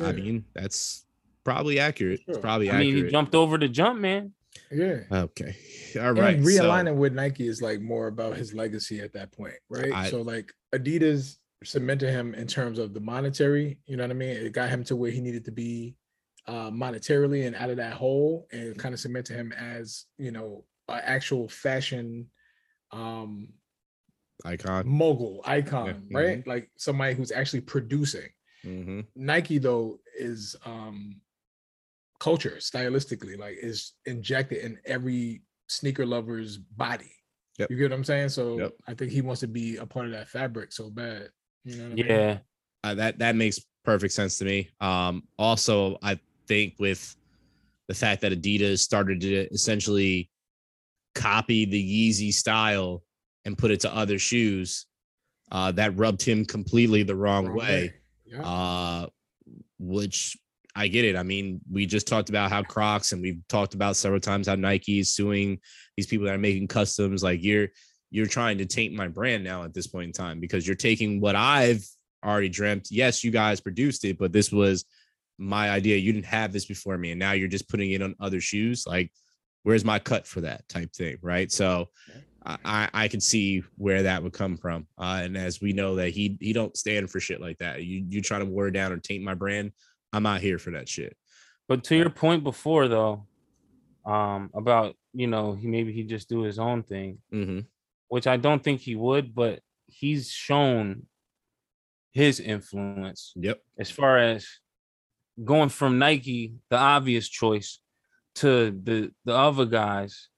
I mean, that's probably accurate. It's Sure. probably I mean, accurate. he jumped over the jump, man. Yeah. okay. All right. And so- realigning with Nike is like more about his legacy at that point, right? I- so like Adidas cemented him in terms of the monetary, you know what I mean? It got him to where he needed to be uh monetarily and out of that hole and kind of cemented him as, you know, an actual fashion um icon. mogul icon, Yeah, right? Like somebody who's actually producing. hmm Nike though is um culture stylistically, like is injected in every sneaker lover's body. Yep. You get what I'm saying? So Yep. I think he wants to be a part of that fabric so bad. You know what I mean? Yeah. Uh, that that makes perfect sense to me. Um, also, I think with the fact that Adidas started to essentially copy the Yeezy style and put it to other shoes, uh, that rubbed him completely the wrong, Wrong way. Yeah. uh, which I get it. I mean, we just talked about how Crocs and we've talked about several times how Nike is suing these people that are making customs. Like you're you're trying to taint my brand now at this point in time because you're taking what I've already dreamt. Yes, you guys produced it, but this was my idea. You didn't have this before me, and now you're just putting it on other shoes. Like, where's my cut for that type thing, right? So, I I can see where that would come from. Uh, and as we know that he he don't stand for shit like that. You you trying to water down or taint my brand? I'm not here for that shit. But to your point before though, um, about you know he maybe he just do his own thing, Mm-hmm. which I don't think he would, but he's shown his influence Yep. as far as going from Nike, the obvious choice, to the the other guys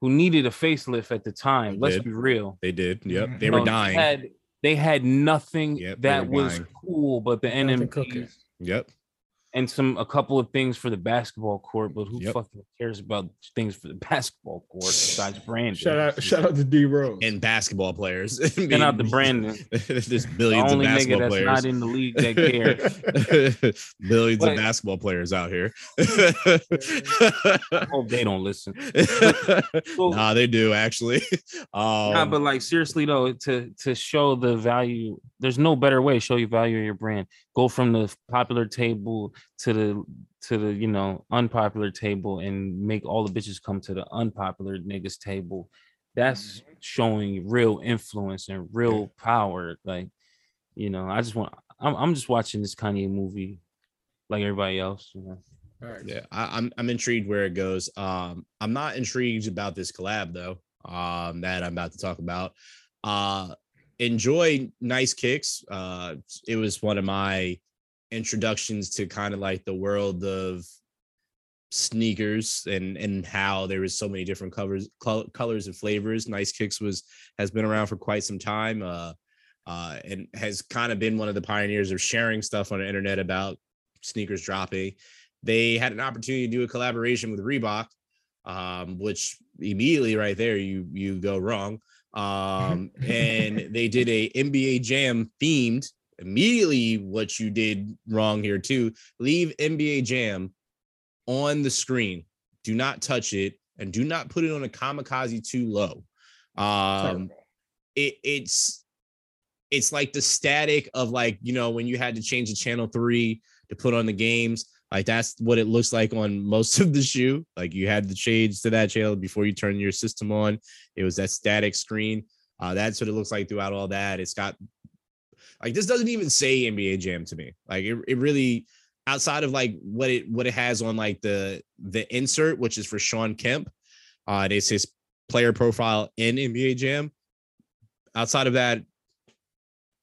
who needed a facelift at the time. They Let's did. be real. They did. Yep. Mhm. They You were know, dying. Had, they had nothing Yep, that was dying. cool but the Nothing cooking. NMDs Yep. And some a couple of things for the basketball court. But who Yep. fucking cares about things for the basketball court besides branding? Shout out, shout out to D Rose. And basketball players. Shout out to Brandon. There's The billions of only nigga basketball that's players. not in the league that cares. billions But- of basketball players out here. I hope they don't listen. So- nah, they do actually. Um, Nah, but like seriously though, to to show the value, there's no better way to show you value of your brand. Go from the popular table to the to the you know unpopular table and make all the bitches come to the unpopular niggas table. That's showing real influence and real power. Like, you know, I just want I'm I'm just watching this Kanye movie like everybody else. You know. Facts. yeah, I, I'm I'm intrigued where it goes. Um, I'm not intrigued about this collab though. Um, that I'm about to talk about. Uh, enjoy nice kicks. Uh, it was one of my introductions to kind of like the world of sneakers and and how there was so many different covers col- colors and flavors. Nice kicks was has been around for quite some time uh uh and has kind of been one of the pioneers of sharing stuff on the internet about sneakers dropping. They had an opportunity to do a collaboration with reebok um which immediately right there you you go wrong. Um and they did a nba jam themed immediately what you did wrong here too. Leave nba jam on the screen. Do not touch it and do not put it on a kamikaze II low. Um it, it's it's like the static of like you know when you had to change the channel three to put on the games like that's what it looks like on most of the shoe. Like you had to change to that channel before you turn your system on. It was that static screen. Uh that's what it looks like throughout all that. It's got like this doesn't even say nba jam to me like it, it really outside of like what it what it has on like the the insert which is for Shawn Kemp uh it's his player profile in nba jam outside of that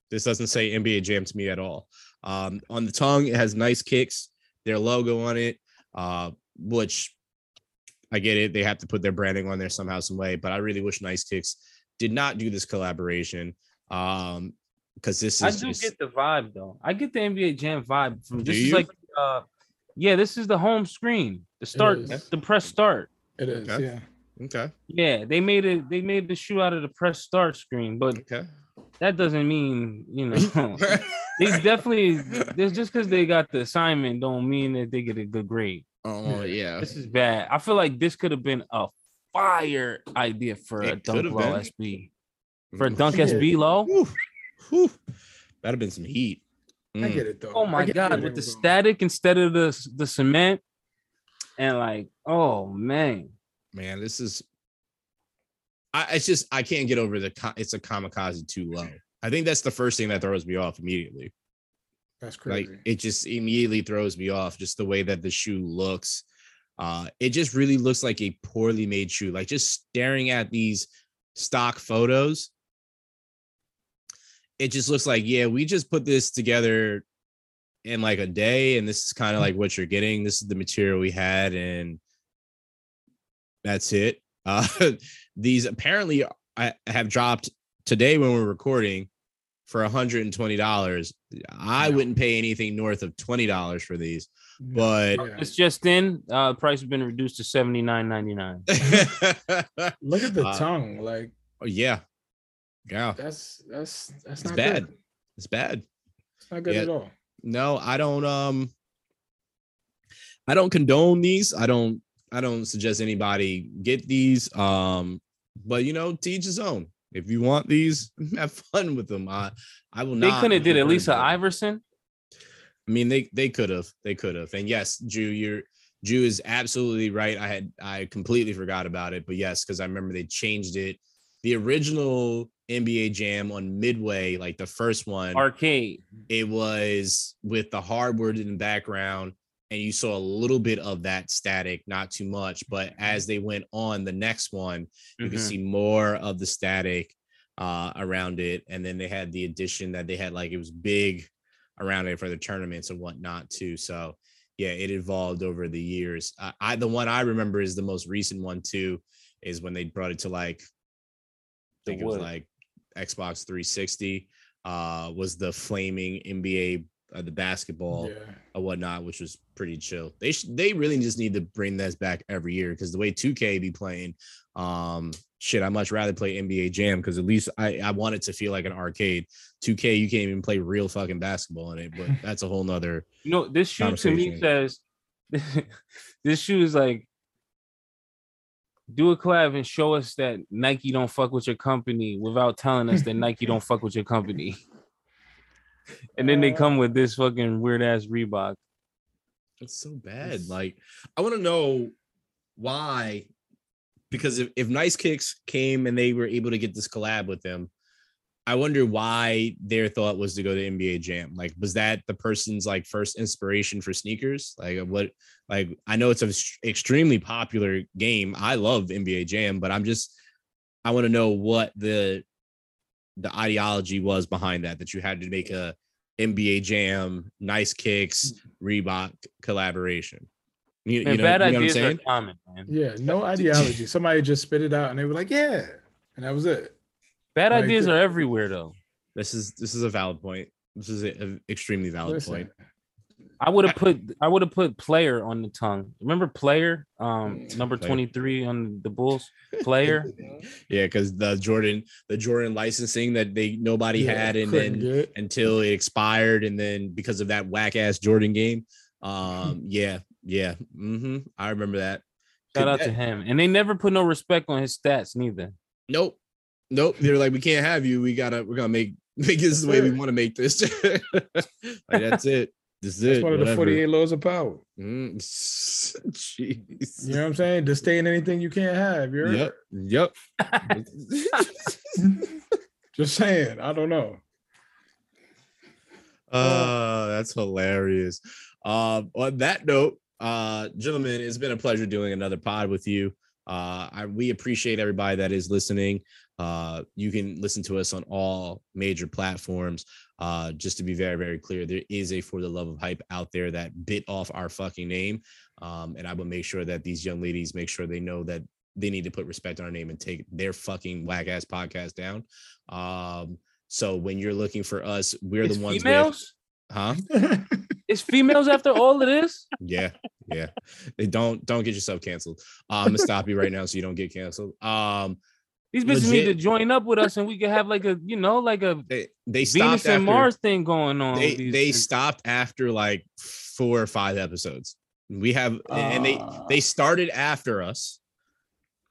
this doesn't say NBA Jam to me at all. Um, on the tongue, it has nice kicks, their logo on it, uh, which I get it. They have to put their branding on there somehow, some way. But I really wish Nice Kicks did not do this collaboration. Um, because this is. I do just, get the vibe though. I get the NBA Jam vibe from Do this is you? like uh yeah, this is the home screen. The start the press start. It is, Okay. yeah. okay. Yeah, they made it they made the shoe out of the press start screen, but Okay. that doesn't mean, you know, they definitely there's just because they got the assignment don't mean that they get a good grade. oh yeah. This is bad. I feel like this could have been a fire idea for a It dunk low been. SB. For a Mm. dunk Yeah. SB low. Whew. Whew. That'd have been some heat. I Mm. get it though. Oh my god, with the going. static instead of the the cement, and like, oh man, man, this is. I it's just I can't get over the it's a kamikaze II low. I think that's the first thing that throws me off immediately. That's Like crazy. it just immediately throws me off just the way that the shoe looks. Uh it just really looks like a poorly made shoe. Like just staring at these stock photos, it just looks like yeah, we just put this together in like a day and this is kind of like what you're getting. This is the material we had and that's it. Uh these apparently I have dropped today when we're recording for $120. I No. wouldn't pay anything north of $20 for these, but it's just in. Uh, price has been reduced to seventy nine ninety nine. Look at the Uh, tongue. Like oh, yeah. Yeah, that's that's that's It's not bad. Good. it's bad. It's not good Yeah. at all. No, I don't um I don't condone these. I don't I don't suggest anybody get these. Um, but you know, teach his own. If you want these, have fun with them. I I will They not. couldn't have did at least an encourage them. Iverson. I mean, they they could have, they could have, and yes, Drew, you're Drew is absolutely right. I had I completely forgot about it, but yes, because I remember they changed it. The original NBA Jam on Midway, like the first one, Arcade. it was with the hardwood in the background, and you saw a little bit of that static, not too much. But as they went on the next one, you can Mhm. see more of the static uh around it and then they had the addition that they had like it was big around it for the tournaments and whatnot too so yeah it evolved over the years I, I the one i remember is the most recent one too is when they brought it to like think it was like xbox 360 uh was the flaming nba uh, the basketball Yeah. or whatnot, which was pretty chill. They sh- they really just need to bring this back every year because the way 2K be playing, um, shit, I much rather play NBA Jam because at least I I want it to feel like an arcade. 2K, you can't even play real fucking basketball in it, but that's a whole nother. You know, this shoe to me says this shoe is like do a collab and show us that Nike don't fuck with your company without telling us that Nike don't fuck with your company. And then they uh, come with this fucking weird ass Reebok. It's so bad. Like, I want to know why. Because if, if Nice Kicks came and they were able to get this collab with them, I wonder why their thought was to go to NBA Jam. Like, was that the person's like first inspiration for sneakers? Like, what? Like, I know it's an extremely popular game. I love NBA Jam, but I'm just, I want to know what the the ideology was behind that. That you had to make a NBA Jam, Nice Kicks, hmm. Reebok collaboration. You, Man, you know, bad you know what I'm ideas are saying? common, man. Yeah, no ideology. Somebody just spit it out and they were like, yeah. And that was it. Bad Like, ideas are everywhere though. This is this is a valid point. This is an extremely valid Listen, point. I would have put I would have put player on the tongue. Remember player? Um number 23 on the Bulls. Player. Yeah, because the Jordan, the Jordan licensing that they nobody yeah, had, and then until it expired, and then because of that whack ass Jordan game, um, yeah, yeah, mm-hmm, I remember that. Shout Could out to him. And they never put no respect on his stats neither. Nope, nope. They're like, we can't have you. We gotta, we're gonna make make this the way we want to make this. like that's it. This is That's it. one of the 48 laws of power. Mm, Jeez. You know what I'm saying? Disdain anything you can't have. You're Yep. Yep. just saying. I don't know. Uh, that's hilarious. Um, on that note, uh, gentlemen, it's been a pleasure doing another pod with you. Uh, I, we appreciate everybody that is listening. Uh, you can listen to us on all major platforms. Uh, just to be very, very clear, there is a For the Love of Hype out there that bit off our fucking name. Um, and I will make sure that these young ladies make sure they know that they need to put respect on our name and take their fucking whack ass podcast down. Um, so when you're looking for us, we're It's the ones with, females? Huh? It's females after all of this? Yeah, yeah. They don't don't get yourself canceled. Uh, I'm gonna stop you right now so you don't get canceled. Um, These bitches need to join up with us and we can have like a, you know, like a they they Venus stopped and after, Mars thing going on. They they stopped after like four or five episodes. We have and they Ah. they started after us,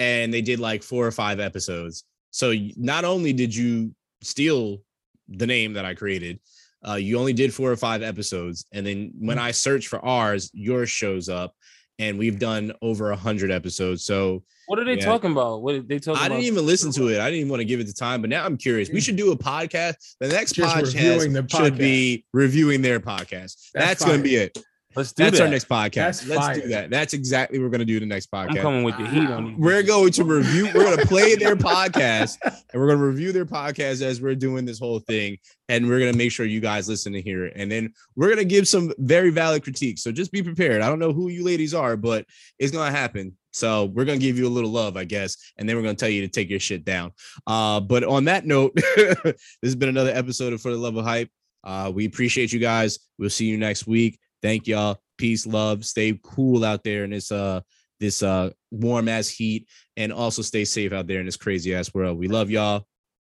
and they did like four or five episodes. So not only did you steal the name that I created, uh, you only did four or five episodes, and then Mm. when I search for ours, yours shows up, and we've done over a hundred episodes. So What are they Yeah. talking about? What are they talking I didn't even listen to it. I didn't even want to give it the time, but now I'm curious. We Mm. should do a podcast. The next Just podcast reviewing should be reviewing their podcast. That's, going to be it. Let's do. That's that. our next podcast. That's Let's fire. do that. That's exactly what we're going to do the next podcast. I'm coming with the heat on you. We're going to review. We're going to play their podcast, and we're going to review their podcast as we're doing this whole thing, and we're going to make sure you guys listen to hear it, and then we're going to give some very valid critiques. So just be prepared. I don't know who you ladies are, but it's going to happen. So we're going to give you a little love, I guess, and then we're going to tell you to take your shit down. Uh, but on that note, this has been another episode of For the Love of Hype. Uh, we appreciate you guys. We'll see you next week. Thank y'all. Peace, love. Stay cool out there in this uh this uh warm ass heat, and also stay safe out there in this crazy ass world. We love y'all.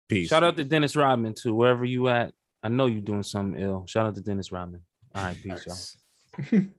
Peace. Shout out to Dennis Rodman too, wherever you at. I know you're doing something ill. Shout out to Dennis Rodman. All right, peace, y'all. Nice.